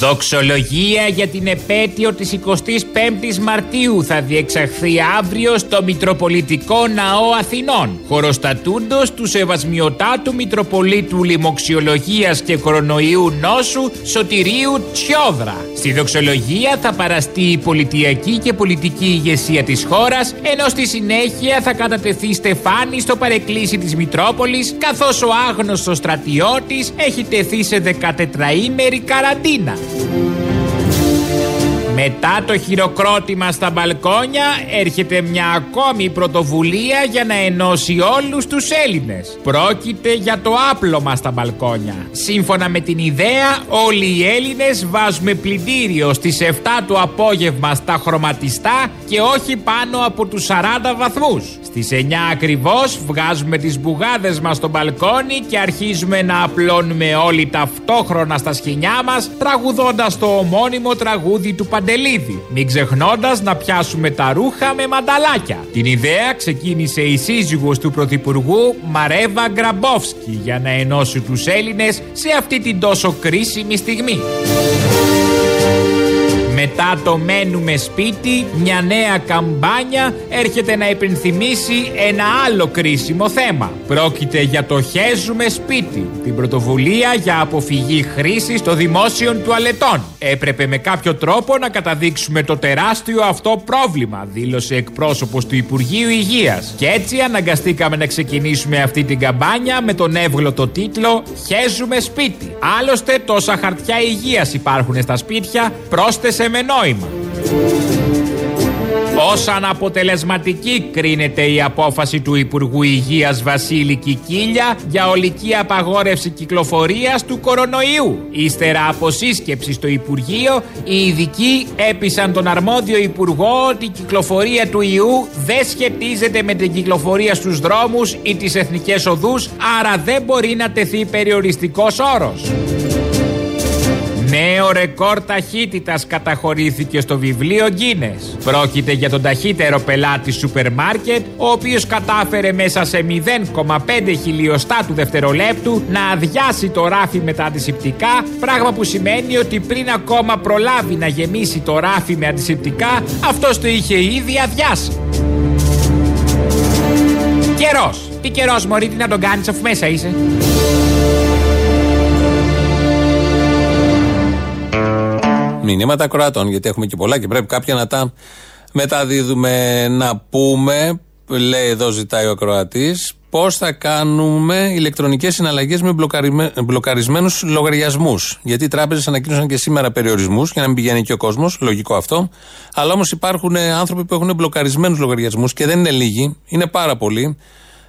Δοξολογία για την επέτειο της 25ης Μαρτίου θα διεξαχθεί αύριο στο Μητροπολιτικό Ναό Αθηνών, χωροστατούντος του Σεβασμιωτάτου Μητροπολίτου Λοιμοξιολογίας και Κορονοϊού Νόσου Σωτηρίου Τσιόδρα. Στη δοξολογία θα παραστεί η πολιτιακή και πολιτική ηγεσία της χώρας, ενώ στη συνέχεια θα κατατεθεί στεφάνι στο παρεκκλήσι της Μητρόπολης, καθώς ο άγνωστος στρατιώτης έχει τεθεί σε 14ήμερη καραντίνα. Thank you. Μετά το χειροκρότημα στα μπαλκόνια έρχεται μια ακόμη πρωτοβουλία για να ενώσει όλους τους Έλληνες. Πρόκειται για το άπλωμα στα μπαλκόνια. Σύμφωνα με την ιδέα όλοι οι Έλληνες βάζουμε πλυντήριο στις 7 το απόγευμα στα χρωματιστά και όχι πάνω από τους 40 βαθμούς. Στις 9 ακριβώς βγάζουμε τις μπουγάδες μας στο μπαλκόνι και αρχίζουμε να απλώνουμε όλοι ταυτόχρονα στα σχοινιά μας τραγουδώντας το ομώνυμο τραγούδι του Παντελίδη. Μην ξεχνώντας να πιάσουμε τα ρούχα με μανταλάκια. Την ιδέα ξεκίνησε η σύζυγος του Πρωθυπουργού Μαρέβα Γκραμπόφσκι για να ενώσει τους Έλληνες σε αυτή την τόσο κρίσιμη στιγμή. Μετά το μένουμε σπίτι, μια νέα καμπάνια έρχεται να υπενθυμίσει ένα άλλο κρίσιμο θέμα. Πρόκειται για το χέζουμε σπίτι, την πρωτοβουλία για αποφυγή χρήσης των δημόσιων τουαλετών. Έπρεπε με κάποιο τρόπο να καταδείξουμε το τεράστιο αυτό πρόβλημα, δήλωσε εκπρόσωπος του Υπουργείου Υγείας. Και έτσι αναγκαστήκαμε να ξεκινήσουμε αυτή την καμπάνια με τον εύγλωτο τίτλο Χέζουμε σπίτι. Άλλωστε, τόσα χαρτιά υγείας υπάρχουν στα σπίτια, πρόσθεσε με νόημα. Ως αναποτελεσματική κρίνεται η απόφαση του Υπουργού Υγείας Βασίλη Κικίλια για ολική απαγόρευση κυκλοφορίας του κορονοϊού. Ύστερα από σύσκεψη στο Υπουργείο, οι ειδικοί έπεισαν τον αρμόδιο Υπουργό ότι η κυκλοφορία του ιού δεν σχετίζεται με την κυκλοφορία στους δρόμους ή τις εθνικές οδούς, άρα δεν μπορεί να τεθεί περιοριστικός όρος. Νέο ρεκόρ ταχύτητας καταχωρήθηκε στο βιβλίο Guinness. Πρόκειται για τον ταχύτερο πελάτη σούπερ μάρκετ, ο οποίος κατάφερε μέσα σε 0,5 χιλιοστά του δευτερολέπτου να αδειάσει το ράφι με τα αντισηπτικά, πράγμα που σημαίνει ότι πριν ακόμα προλάβει να γεμίσει το ράφι με αντισηπτικά, αυτός το είχε ήδη αδειάσει. Καιρός. Τι καιρός, Μωρή, τι να τον κάνεις αφού μέσα είσαι. Μηνύματα Κροατών, γιατί έχουμε και πολλά και πρέπει κάποια να τα μεταδίδουμε. Να πούμε, λέει εδώ ζητάει ο Κροατή, πώς θα κάνουμε ηλεκτρονικές συναλλαγές με μπλοκαρισμένους λογαριασμούς. Γιατί οι τράπεζες ανακοίνωσαν και σήμερα περιορισμούς για να μην πηγαίνει και ο κόσμος, λογικό αυτό. Αλλά όμως υπάρχουν άνθρωποι που έχουν μπλοκαρισμένους λογαριασμούς και δεν είναι λίγοι, είναι πάρα πολλοί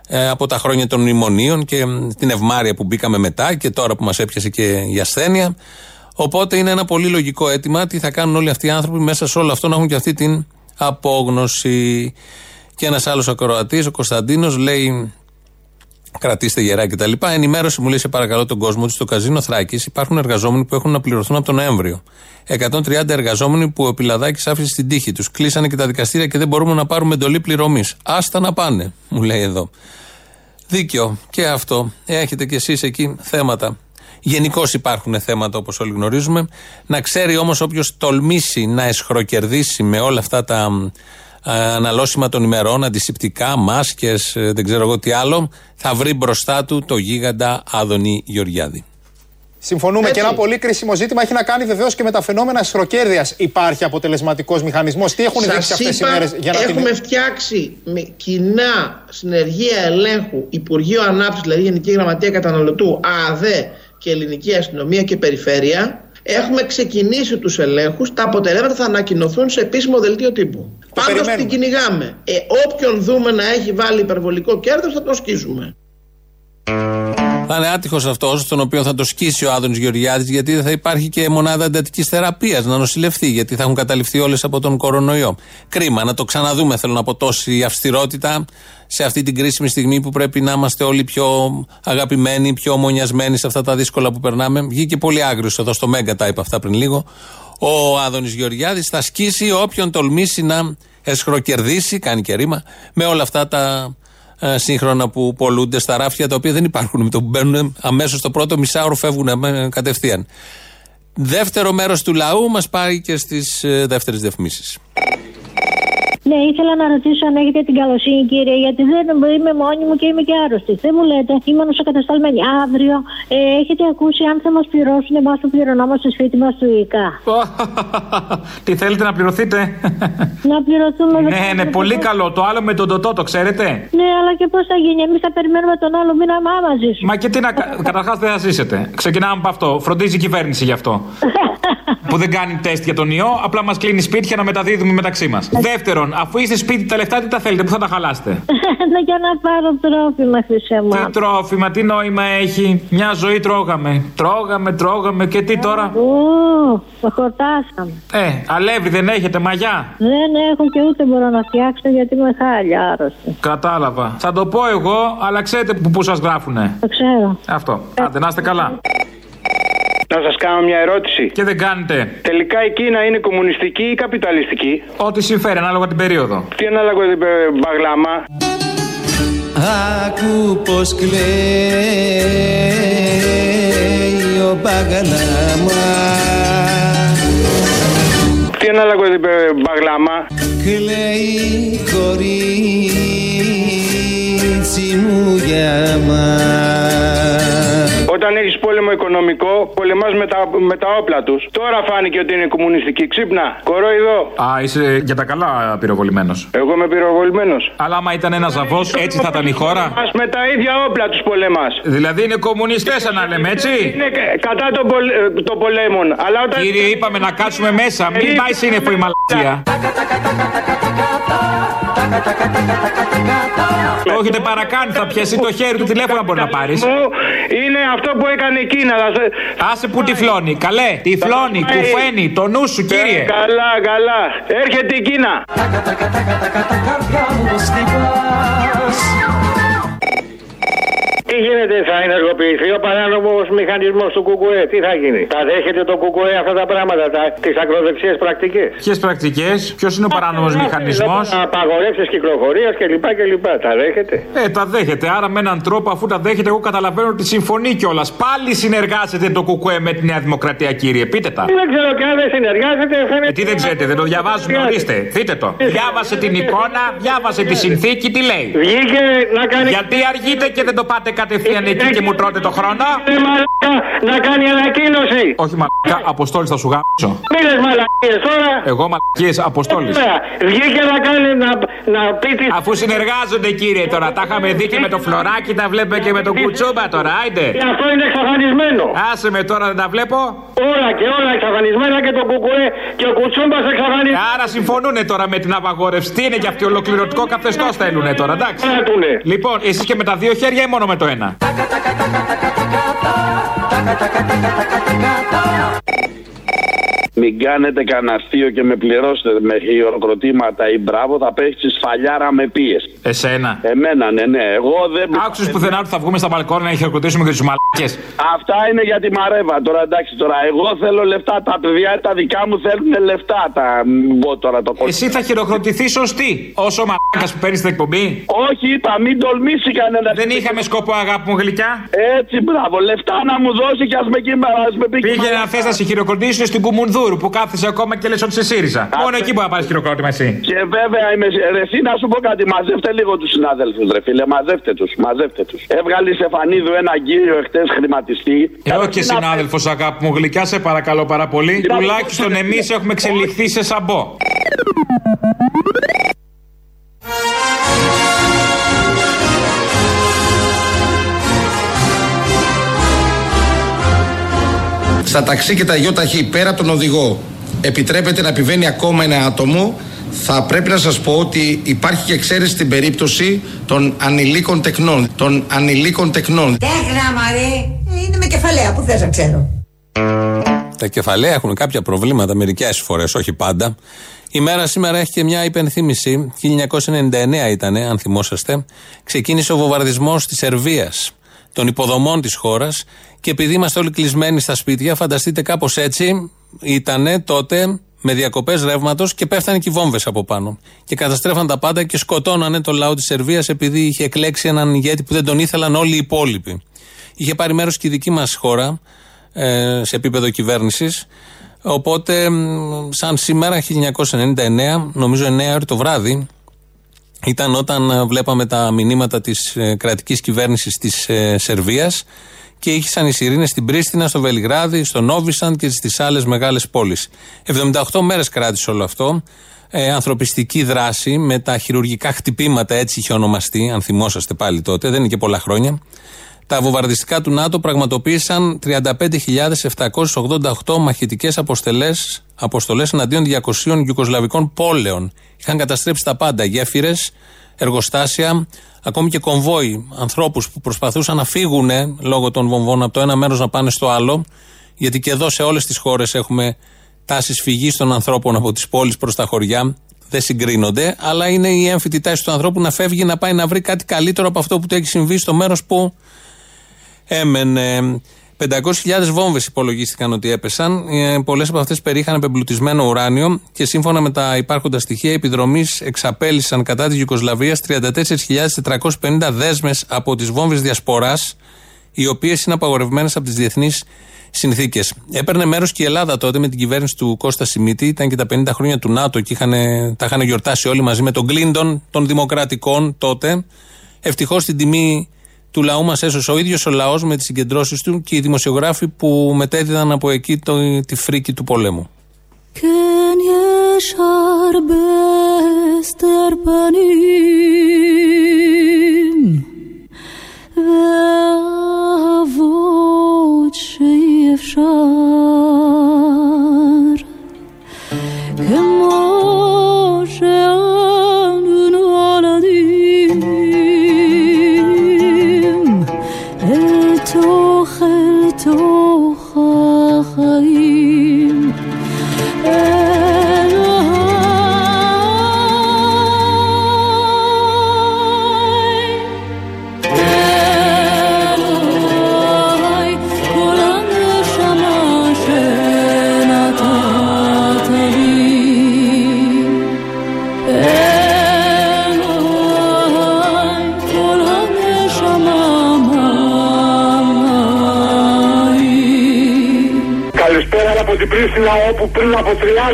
ε, από τα χρόνια των μνημονίων και την ευμάρεια που μπήκαμε μετά και τώρα που μας έπιασε και η ασθένεια. Οπότε είναι ένα πολύ λογικό αίτημα τι θα κάνουν όλοι αυτοί οι άνθρωποι μέσα σε όλο αυτό να έχουν και αυτή την απόγνωση. Και ένας άλλος ακροατής, ο Κωνσταντίνος, λέει: Κρατήστε γερά κτλ. Ενημέρωση μου λέει σε παρακαλώ τον κόσμο ότι στο καζίνο Θράκης υπάρχουν εργαζόμενοι που έχουν να πληρωθούν από τον Νοέμβριο. 130 εργαζόμενοι που ο Πιλαδάκης άφησε στην τύχη τους. Κλείσανε και τα δικαστήρια και δεν μπορούμε να πάρουμε εντολή πληρωμής. Άστα να πάνε, μου λέει εδώ. Δίκιο και αυτό. Έχετε κι εσείς εκεί θέματα. Γενικώ υπάρχουν θέματα όπως όλοι γνωρίζουμε. Να ξέρει όμως όποιος τολμήσει να εσχροκερδίσει με όλα αυτά τα αναλώσιμα των ημερών, αντισηπτικά, μάσκες, ε, δεν ξέρω εγώ τι άλλο, θα βρει μπροστά του το γίγαντα Άδωνη Γεωργιάδη. Συμφωνούμε Έτσι. και ένα πολύ κρίσιμο ζήτημα έχει να κάνει βεβαίως και με τα φαινόμενα εσχροκέρδειας. Υπάρχει αποτελεσματικός μηχανισμός. Τι έχουν δείξει αυτές οι μέρες για να Έχουμε την... φτιάξει με κοινά συνεργεία ελέγχου Υπουργείο Ανάπτυξης, δηλαδή Γενική Γραμματεία Καταναλωτού, ΑΑΔΕ και ελληνική αστυνομία και περιφέρεια έχουμε ξεκινήσει τους ελέγχους τα αποτελέσματα θα ανακοινωθούν σε επίσημο δελτίο τύπου. Πάντως την κυνηγάμε. Ε, όποιον δούμε να έχει βάλει υπερβολικό κέρδος θα το σκίσουμε θα είναι άτυχος αυτός, τον οποίο θα το σκίσει ο Άδωνης Γεωργιάδη, γιατί δεν θα υπάρχει και μονάδα εντατικής θεραπείας να νοσηλευτεί, γιατί θα έχουν καταληφθεί όλες από τον κορονοϊό. Κρίμα, να το ξαναδούμε, θέλω να πω, τόση αυστηρότητα σε αυτή την κρίσιμη στιγμή που πρέπει να είμαστε όλοι πιο αγαπημένοι, πιο ομονιασμένοι σε αυτά τα δύσκολα που περνάμε. Βγήκε πολύ άγριος εδώ στο Μέγκα, τα είπα αυτά πριν λίγο. Ο Άδωνης Γεωργιάδη θα σκίσει όποιον τολμήσει να εσχροκερδίσει, κάνει και ρήμα, με όλα αυτά τα ε, σύγχρονα που πολλούνται στα ράφια, τα οποία δεν υπάρχουν. Με το που μπαίνουν αμέσως το πρώτο μισάωρο φεύγουν κατευθείαν. Δεύτερο μέρος του λαού μας πάει και στις ε, δεύτερες διαφημίσεις. Ναι, ήθελα να ρωτήσω αν έχετε την καλοσύνη, κύριε, γιατί δεν είμαι μόνη μου και είμαι και άρρωστη. Δεν μου λέτε, είμαι νοσοκατασταλμένη. Αύριο ε, έχετε ακούσει αν θα μας πληρώσουν εμάς που πληρωνόμαστε στο σπίτι μας του ΙΚΑ; Τι θέλετε να πληρωθείτε; να πληρωθούμε Ναι, ναι, πολύ καλό. Το άλλο με τον Τωτό, το ξέρετε; Ναι, αλλά και πώς θα γίνει; Εμείς θα περιμένουμε τον άλλο μήνα μαζί σου. Μα και τι να. Καταρχάς δεν θα ζήσετε. Ξεκινάμε από αυτό. Φροντίζει η κυβέρνηση γι' αυτό. Που δεν κάνει τεστ για τον ιό, απλά μας κλείνει σπίτια να μεταδίδουμε μεταξύ μας. Δεύτερον, αφού είστε σπίτι τα λεφτά, τι τα θέλετε, πού θα τα χαλάσετε; Για να πάρω τρόφιμα, χρυσέ μου. Τι τρόφιμα, τι νόημα έχει; Μια ζωή τρώγαμε. Τρώγαμε, τρώγαμε και τι τώρα; Ω, το χορτάσαμε. Ε, αλεύρι δεν έχετε, μαγιά; Δεν έχω και ούτε μπορώ να φτιάξω γιατί είμαι χάλια άρρωστη. Κατάλαβα. Θα το πω εγώ, αλλά ξέρετε που, που σας γράφουνε. Το ξέρω. Αυτό. Άντε, να είστε καλά. Να σας κάνω μια ερώτηση. Και δεν κάνετε. Τελικά η Κίνα είναι κομμουνιστική ή καπιταλιστική; Ό,τι συμφέρει, ανάλογα την περίοδο. Τι ανάλογα την περίοδο, μπαγλάμα; Άκου πως κλαίει ο μπαγλάμα Τι ανάλογα την περίοδο, μπαγλάμα; Κλαίει κορίτσι μου για μας Όταν έχει πόλεμο οικονομικό, πολεμά με τα, με τα όπλα του. Τώρα φάνηκε ότι είναι κομμουνιστική. Ξύπνα, κορόιδο. Α, είσαι για τα καλά πυροβολημένο. Εγώ είμαι πυροβολημένο. Αλλά άμα ήταν ένα ζαβό, έτσι θα ήταν η χώρα. Μα με τα ίδια όπλα του πολεμά. Δηλαδή είναι κομμουνιστέ, να λέμε έτσι. Είναι κατά των πολε... το πολέμων. Αλλά όταν... Κύριε, είπαμε να κάτσουμε μέσα. Μην πάει σύννεφο η μαλακία. Το έχετε παρακάνει, θα πιαστεί το χέρι του τηλέφωνο μπορεί να πάρει. Είναι αυτό που έκανε η Κίνα. Άσε που τυφλώνει. Καλέ, τυφλώνει, κουφαίνει. Το νου σου, κύριε. Καλά, καλά. Έρχεται η Κίνα. Τι γίνεται, θα ενεργοποιηθεί ο παράνομος μηχανισμός του ΚΚΕ, τι θα γίνει; Θα δέχεται το ΚΚΕ αυτά τα πράγματα, τις ακροδεξιέ πρακτικές; Ποιες πρακτικές, ποιος είναι ο παράνομος μηχανισμός; Απαγορεύσεις κυκλοφορίας κλπ. κλπ. Τα δέχεται; Ε, τα δέχεται. Άρα με έναν τρόπο, αφού τα δέχεται, εγώ καταλαβαίνω ότι συμφωνεί κιόλας. Πάλι συνεργάζεται το ΚΚΕ με τη Νέα Δημοκρατία, κύριε. Πείτε τα. Δεν ξέρω και αν δεν συνεργάζεται, φαίνεται. Ε, τι δεν ξέρετε, δεν το διαβάζουμε, ορίστε. Δείτε το. Διάβασε την εικόνα, διάβασε τη συνθήκη, τι λέει. Βγήκε να κάνει. Γιατί αργείτε και δεν το πάτε κατευθείαν εκεί και μου τρώτε το χρόνο. Να κάνει ανακοίνωση. Όχι μαλακά, Αποστόλη θα σου γάμψω. Μίλε μαλακίες τώρα. Εγώ μαλακίες, Αποστόλης. Βγήκε να κάνει να, να πει τι. Αφού συνεργάζονται κύριε τώρα, τα είχαμε δει και με το φλωράκι, τα βλέπουμε και με τον κουτσούμπα τώρα, άιντε. Και αυτό είναι εξαφανισμένο. Άσε με τώρα δεν τα βλέπω. Όλα και όλα εξαφανισμένα και το κουκουέ και ο κουτσούμπας εξαφανισμένο. Άρα συμφωνούν τώρα με την απαγόρευση. Τι είναι και αυτοί ολοκληρωτικό καθεστώς θέλουν τώρα, εντάξει. Λοιπόν, εσείς και με τα δύο χέρια ή μόνο με το ένα; μένα. Μην κάνετε κανένα αστείο και με πληρώσετε με χειροκροτήματα ή μπράβο, θα πέσει σφαλιάρα με πίεση. Εσένα. Εμένα, ναι, ναι. Εγώ δεν. Άκουσες πουθενά ότι θα βγούμε στα μπαλκόνα να χειροκροτήσουμε και τους μαλακέ. Αυτά είναι για τη μαρέβα. Τώρα εντάξει, τώρα εγώ θέλω λεφτά. Τα παιδιά τα δικά μου θέλουν λεφτά. Τα μπω τώρα το κόμμα. Εσύ θα χειροκροτηθείς σωστή. Όσο μαλάκας που παίρνεις την εκπομπή; Όχι, είπα, μην τολμήσει κανένας. Δεν είχαμε σκοπό, αγάπη μου γλυκιά; Έτσι, μπράβο. Λεφτά να μου δώσει και ας με εκεί με πει. Πήγαινε να θες να σε χειροκροτήσουν στην Κουμουνδούρου που κάθεσαι ακόμα και λες ότι σε ΣΥΡΙΖΑ. Μόνο εκεί που να πάρεις χειροκρότημα εσύ. Και βέβαια είμαι. Ρε, εσύ να σου πω κάτι, μαζεύτε λίγο τους συνάδελφους, ρε φίλε. Μαζεύτε τους, μαζεύτε τους. Έβγαλε σε φανίδου ένα κύριο εχθές χρηματιστή. Ε, όχι και συνάδελφος, αγάπη μου γλυκιά, σε παρακαλώ πάρα πολύ. Τουλάχιστον εμείς έχουμε εξελιχθεί σε σαμπό. Στα ταξί και τα ΙΟΤΑΧΗ πέρα από τον οδηγό επιτρέπεται να επιβαίνει ακόμα ένα άτομο θα πρέπει να σας πω ότι υπάρχει και εξαίρεση στην περίπτωση των ανηλίκων τεκνών. Των ανηλίκων τεκνών. Τέχνα μαρέ, είναι με κεφαλαία που θες να ξέρω. Τα κεφαλαία έχουν κάποια προβλήματα μερικές φορές, όχι πάντα. Η μέρα σήμερα έχει και μια υπενθύμηση. 1999 ήταν, αν θυμόσαστε. Ξεκίνησε ο βομβαρδισμός της Σερβίας, των υποδομών της χώρας. Και επειδή είμαστε όλοι κλεισμένοι στα σπίτια, φανταστείτε κάπως έτσι ήταν τότε με διακοπές ρεύματος και πέφτανε και οι βόμβες από πάνω. Και καταστρέφαν τα πάντα και σκοτώνανε το λαό της Σερβίας επειδή είχε εκλέξει έναν ηγέτη που δεν τον ήθελαν όλοι οι υπόλοιποι. Είχε πάρει μέρος και η δική μας χώρα ε, σε επίπεδο κυβέρνησης. Οπότε, σαν σήμερα, 1999, νομίζω 9 ώρα το βράδυ, ήταν όταν ε, βλέπαμε τα μηνύματα της ε, κρατικής κυβέρνησης της ε, Σερβίας και ήχησαν οι σιρήνες στην Πρίστινα, στο Βελιγράδι, στο Νόβισαν και στις άλλες μεγάλες πόλεις. 78 μέρες κράτησε όλο αυτό. Ε, ανθρωπιστική δράση με τα χειρουργικά χτυπήματα, έτσι είχε ονομαστεί, αν θυμόσαστε πάλι τότε, δεν είναι και πολλά χρόνια. Τα βομβαρδιστικά του ΝΑΤΟ πραγματοποίησαν 35.788 μαχητικές αποστολές εναντίον 200 γιουκοσλαβικών πόλεων. Είχαν καταστρέψει τα πάντα, γέφυρες, εργοστάσια, ακόμη και κομβόι ανθρώπους που προσπαθούσαν να φύγουν λόγω των βομβών από το ένα μέρος να πάνε στο άλλο. Γιατί και εδώ σε όλες τις χώρες έχουμε τάσεις φυγής των ανθρώπων από τις πόλεις προς τα χωριά. Δεν συγκρίνονται, αλλά είναι η έμφυτη τάση του ανθρώπου να φεύγει να πάει να βρει κάτι καλύτερο από αυτό που του έχει συμβεί στο μέρος που έμενε. 500.000 βόμβες υπολογίστηκαν ότι έπεσαν. Ε, Πολλές από αυτές περίχαν επεμπλουτισμένο ουράνιο και σύμφωνα με τα υπάρχοντα στοιχεία, επιδρομή εξαπέλυσαν κατά της Ιουκοσλαβίας 34.450 δέσμες από τις βόμβες διασποράς, οι οποίες είναι απαγορευμένες από τις διεθνείς συνθήκες. Έπαιρνε μέρος και η Ελλάδα τότε με την κυβέρνηση του Κώστα Σιμίτη. Ήταν και τα 50 χρόνια του ΝΑΤΟ και είχαν, τα είχαν γιορτάσει όλοι μαζί με τον Κλίντον των Δημοκρατικών τότε. Ευτυχώς την τιμή του λαού μας έσωσε ο ίδιος ο λαός με τις συγκεντρώσεις του και οι δημοσιογράφοι που μετέδιδαν από εκεί το, τη φρίκη του πολέμου. Όπου πριν από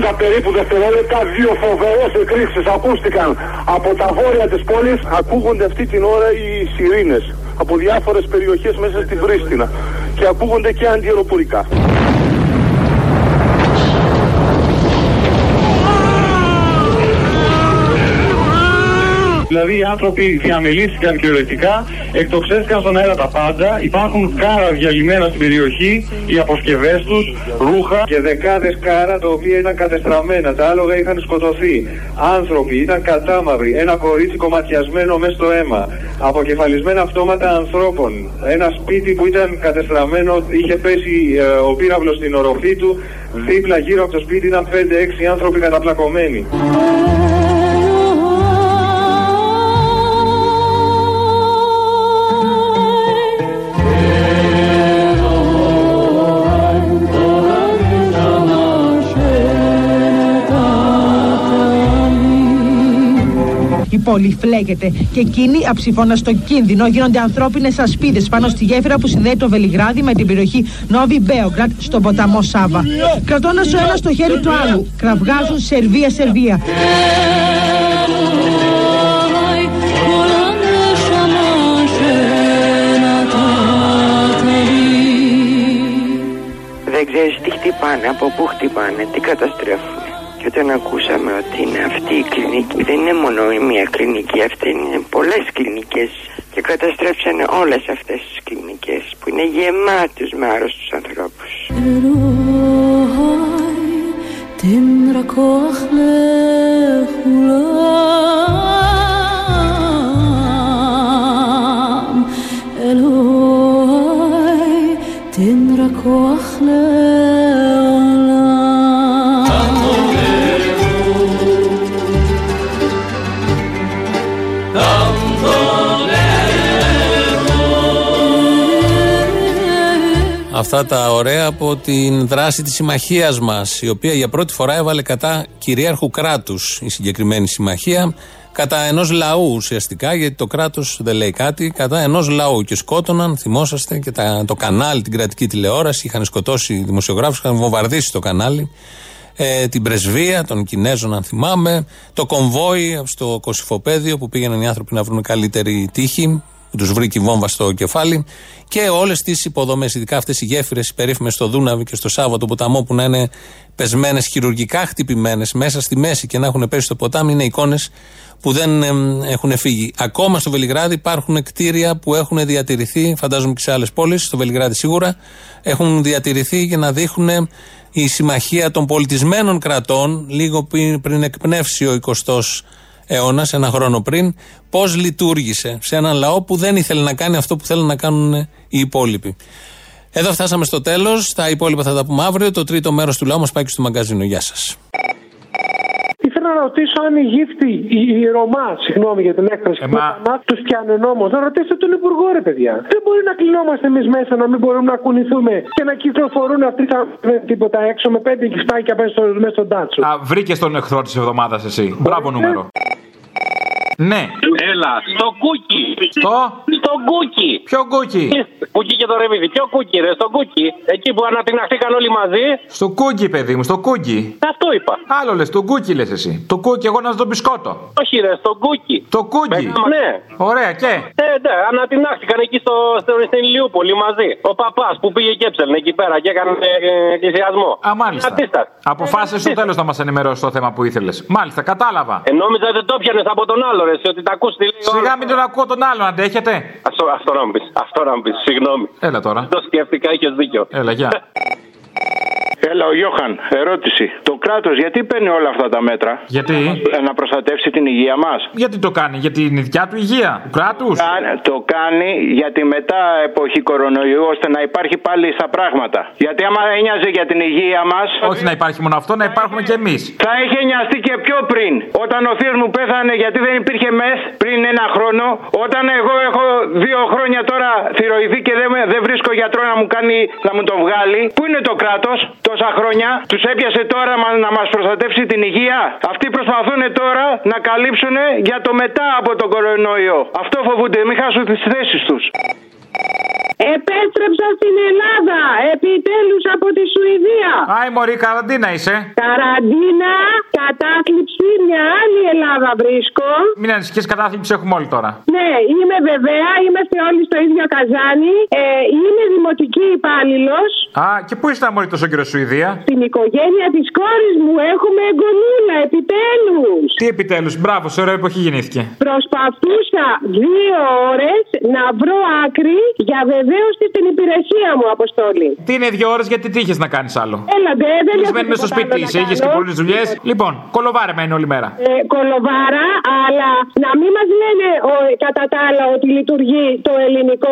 30 περίπου δευτερόλεπτα δύο φοβερές εκρήξεις ακούστηκαν από τα βόρεια της πόλης. Ακούγονται αυτή την ώρα οι σιρήνες από διάφορες περιοχές μέσα στη Βρίστινα και ακούγονται και αντιεροπορικά. Δηλαδή οι άνθρωποι διαμελήθηκαν κυριολεκτικά, εκτοξεύτηκαν στον αέρα τα πάντα. Υπάρχουν κάρα διαλυμένα στην περιοχή, οι αποσκευές τους, ρούχα και δεκάδες κάρα τα οποία ήταν κατεστραμμένα. Τα άλογα είχαν σκοτωθεί. Άνθρωποι ήταν κατάμαυροι. Ένα κορίτσι κομματιασμένο μέσα στο αίμα. Αποκεφαλισμένα αυτόματα ανθρώπων. Ένα σπίτι που ήταν κατεστραμμένο, είχε πέσει ε, ο πύραυλος στην οροφή του. Δίπλα γύρω από το σπίτι ήταν 5-6 άνθρωποι καταπλακωμένοι. Πόλη φλέγεται και εκείνοι αψηφώνα στο κίνδυνο γίνονται ανθρώπινες ασπίδες πάνω στη γέφυρα που συνδέει το Βελιγράδι με την περιοχή Νόβι Μπέογκρατ στον ποταμό Σάβα. Κρατώντας ο ένας το χέρι του άλλου, κραυγάζουν Σερβία-Σερβία. Δεν ξέρεις τι χτυπάνε, από πού χτυπάνε, τι καταστρέφουν. Και όταν ακούσαμε ότι είναι αυτή η κλινική, δεν είναι μόνο η μία κλινική, αυτή είναι πολλές κλινικές και καταστρέψανε όλες αυτές τις κλινικές που είναι γεμάτες με άρρωστους ανθρώπους. την Αυτά τα ωραία από την δράση της συμμαχίας μας, η οποία για πρώτη φορά έβαλε κατά κυρίαρχου κράτους η συγκεκριμένη συμμαχία, κατά ενός λαού ουσιαστικά, γιατί το κράτος δεν λέει κάτι, κατά ενός λαού. Και σκότωναν, θυμόσαστε, και τα, το κανάλι, την κρατική τηλεόραση, είχαν σκοτώσει δημοσιογράφους, είχαν βομβαρδίσει το κανάλι, ε, την πρεσβεία των Κινέζων, αν θυμάμαι, το κομβόι στο Κωσυφοπαίδιο που πήγαιναν οι άνθρωποι να βρουν καλύτερη τύχη, που τους βρήκε η βόμβα στο κεφάλι και όλες τις υποδομές, ειδικά αυτές οι γέφυρες περίφημες στο Δούναβι και στο Σάββατο ποταμό που να είναι πεσμένες, χειρουργικά χτυπημένες μέσα στη μέση και να έχουν πέσει στο ποτάμι, είναι εικόνες που δεν εμ, έχουν φύγει. Ακόμα στο Βελιγράδι υπάρχουν κτίρια που έχουν διατηρηθεί, φαντάζομαι και σε άλλες πόλεις, στο Βελιγράδι σίγουρα, έχουν διατηρηθεί για να δείχνουν η συμμαχία των πολιτισμένων κρατών, λίγο πριν, πριν εκπνεύσει ο 20ο αιώνα, ένα χρόνο πριν, πώς λειτουργήσε σε έναν λαό που δεν ήθελε να κάνει αυτό που θέλουν να κάνουν οι υπόλοιποι. Εδώ φτάσαμε στο τέλος. Τα υπόλοιπα θα τα πούμε αύριο. Το τρίτο μέρος του λαού μας πάει και στο μαγκαζίνο. Γεια σας. Ήθελα να ρωτήσω αν η γύφτη, η, η Ρωμά, συγγνώμη για την έκφραση, που τους πιάνουν νόμος. Να ρωτήσετε τον Υπουργό, ρε παιδιά. Δεν μπορεί να κλεινόμαστε εμείς μέσα, να μην μπορούμε να κουνηθούμε και να κυκλοφορούν αυτοί τα τίποτα έξω με πέντε κυφτάκια μέσα στο, μέσα στον τάτσο. Α, βρήκες τον εχθρό της εβδομάδας εσύ. Μπράβο νούμερο. Ναι. Έλα, στο κούκι. Στο; Στο κούκι. Ποιο κούκι; Κούκι και το ρεβίδι. Ποιο κούκι, ρε, στο κούκι. Εκεί που ανατιναχθήκαν όλοι μαζί. Στο κούκι, παιδί μου, στο κούκι. Αυτό είπα. Άλλο λες, το κούκι λες εσύ. Το κούκι, εγώ να δω μπισκότο. Όχι, ρε, στο κούκι. Το κούκι. Ναι. Ωραία, και; Ε, ναι, ανατινάχθηκαν εκεί στο, στο, στην Ηλιούπολη μαζί. Ο παπάς που πήγε και έψελνε εκεί πέρα και έκανε ε, εκκλησιασμό. Α, μάλιστα. Αποφάσισες στο τέλο να μας ενημερώσεις το θέμα που ήθελες. Μάλιστα, κατάλαβα. Ε, νόμιζα δεν το πιανε από τον άλλο, ρε, εσύ, ότι τα ακούς τι λέει. ο Σιγά άλλος. μην τον ακούω τον άλλον, αντέχετε; Αυτό, αυτό να μου πεις, αυτό να μου πεις, συγγνώμη. Έλα τώρα. Το σκέφτηκα, είχες δίκιο. Έλα, γεια. Έλα, ο Γιώχαν, ερώτηση. Το κράτος γιατί παίρνει όλα αυτά τα μέτρα; Γιατί; Ε, Να προστατεύσει την υγεία μας. Γιατί το κάνει, γιατί είναι η δικιά του υγεία, του κράτους; Το κάνει για τη μετά εποχή κορονοϊού ώστε να υπάρχει πάλι στα πράγματα. Γιατί άμα ένοιαζε για την υγεία μα. Όχι να υπάρχει μόνο αυτό, να υπάρχουμε κι εμείς. Θα είχε νοιαστεί και πιο πριν. Όταν ο θείος μου πέθανε γιατί δεν υπήρχε μεθ πριν ένα χρόνο. Όταν εγώ έχω δύο χρόνια τώρα θηροειδή και δεν, δεν βρίσκω γιατρό να μου κάνει να μου το βγάλει. Πού είναι το κράτος; Τόσα χρόνια. Τους έπιασε τώρα μα- να μας προστατεύσει την υγεία. Αυτοί προσπαθούν τώρα να καλύψουν για το μετά από τον κορονοϊό. Αυτό φοβούνται, μην χάσουν τις θέσεις τους. Επέστρεψα στην Ελλάδα, επιτέλους από τη Σουηδία. Άι, Μωρή, καραντίνα είσαι. Καραντίνα, κατάθλιψη, μια άλλη Ελλάδα βρίσκω. Μην ανησυχείς, κατάθλιψη έχουμε όλοι τώρα. Ναι, είμαι βεβαία, είμαστε όλοι στο ίδιο καζάνι. Ε, είμαι δημοτική υπάλληλος. Α, και πού ήσταν Μωρή τόσο καιρό Σουηδία; Στην οικογένεια της κόρης μου έχουμε εγγονούλα, επιτέλους. Τι επιτέλους, μπράβο, σε ωραία εποχή γεννήθηκε. Προσπαθούσα δύο ώρες να βρω άκρη για βεβαίωση στην υπηρεσία μου, Αποστόλη. Τι είναι δύο ώρες, γιατί τι είχες να κάνεις άλλο; Έλατε, δεν έχω Κλεισμένη μες στο τίποτα σπίτι άλλο να είσαι, είχες και κάνω. πολλές δουλειές. Λοιπόν, κολοβάρεμα είναι όλη μέρα. Ε, κολοβάρα, αλλά να μην μας λένε ο, κατά τα άλλα ότι λειτουργεί το ελληνικό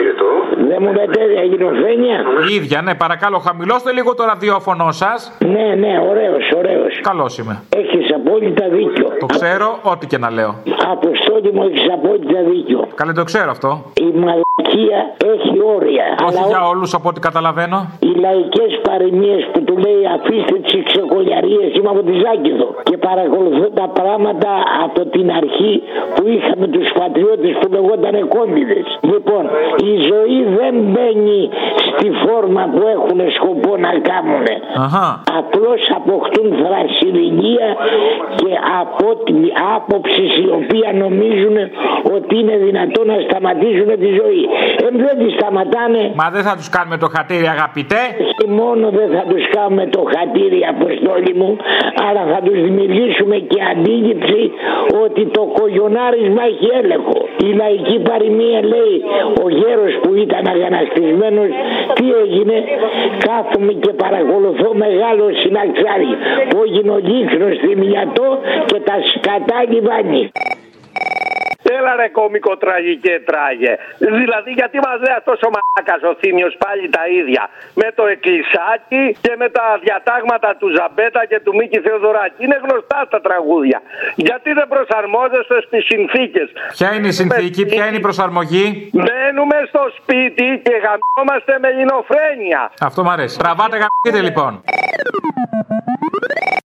κράτος. Δεν μου λέτε αγινοφρένεια. Η ίδια, ναι, παρακαλώ, χαμηλώστε λίγο το ραδιόφωνο σας. Ναι, ναι, ωραίος, ωραίος. Καλός είμαι. Έχεις απόλυτα δίκιο. Το ξέρω, ό,τι και να λέω. Αποστόλη μου, έχεις απόλυτα δίκιο. Καλέ, το ξέρω αυτό. Η μαλακία έχει όρια. Όχι για όλους από ό,τι καταλαβαίνω. Οι λαϊκές παροιμίες που του λέει αφήστε τις ξεκολιαρίε, είμαι από τη Ζάκηδο. Και παρακολουθώ τα πράγματα από την αρχή που είχαμε τους πατριώτες που λεγόταν κόντιδε. Λοιπόν, η ζωή δεν μπαίνει στη φόρμα που έχουν σκοπό να κάνουν. Απλώς αποκτούν θρασιλικία και από την άποψη η οποία νομίζουν ότι είναι δυνατόν να σταματήσουν τη ζωή. Ε, δεν τη σταματάνε. Μα δεν θα τους κάνουμε το χατήρι, αγαπητέ. Και μόνο δεν θα τους κάνουμε το χατήρι αποστόλη μου αλλά θα τους δημιουργήσουμε και αντίληψη ότι το κογιονάρισμα έχει έλεγχο. Η λαϊκή παροιμία λέει ο γέρος που ήταν αγανακτισμένος τι έγινε; Κάθομαι και παρακολουθώ μεγάλο συναξάρι που έγινε ο λίχνος στη μιατό και τα σκατά λιβάνι. Έλα ρε κόμικο τραγικέ τράγε. Δηλαδή γιατί μα λέει αυτό ο μαλάκας ο Θήμιος πάλι τα ίδια; Με το εκκλησάκι και με τα διατάγματα του Ζαμπέτα και του Μίκη Θεοδωράκη. Είναι γνωστά τα τραγούδια. Γιατί δεν προσαρμόζεστε στις συνθήκες; Ποια είναι η συνθήκη, ποια είναι η προσαρμογή; Μένουμε στο σπίτι και γαμιόμαστε με λινοφρένεια. Αυτό μου αρέσει. Τραβάτε γαμπείτε λοιπόν.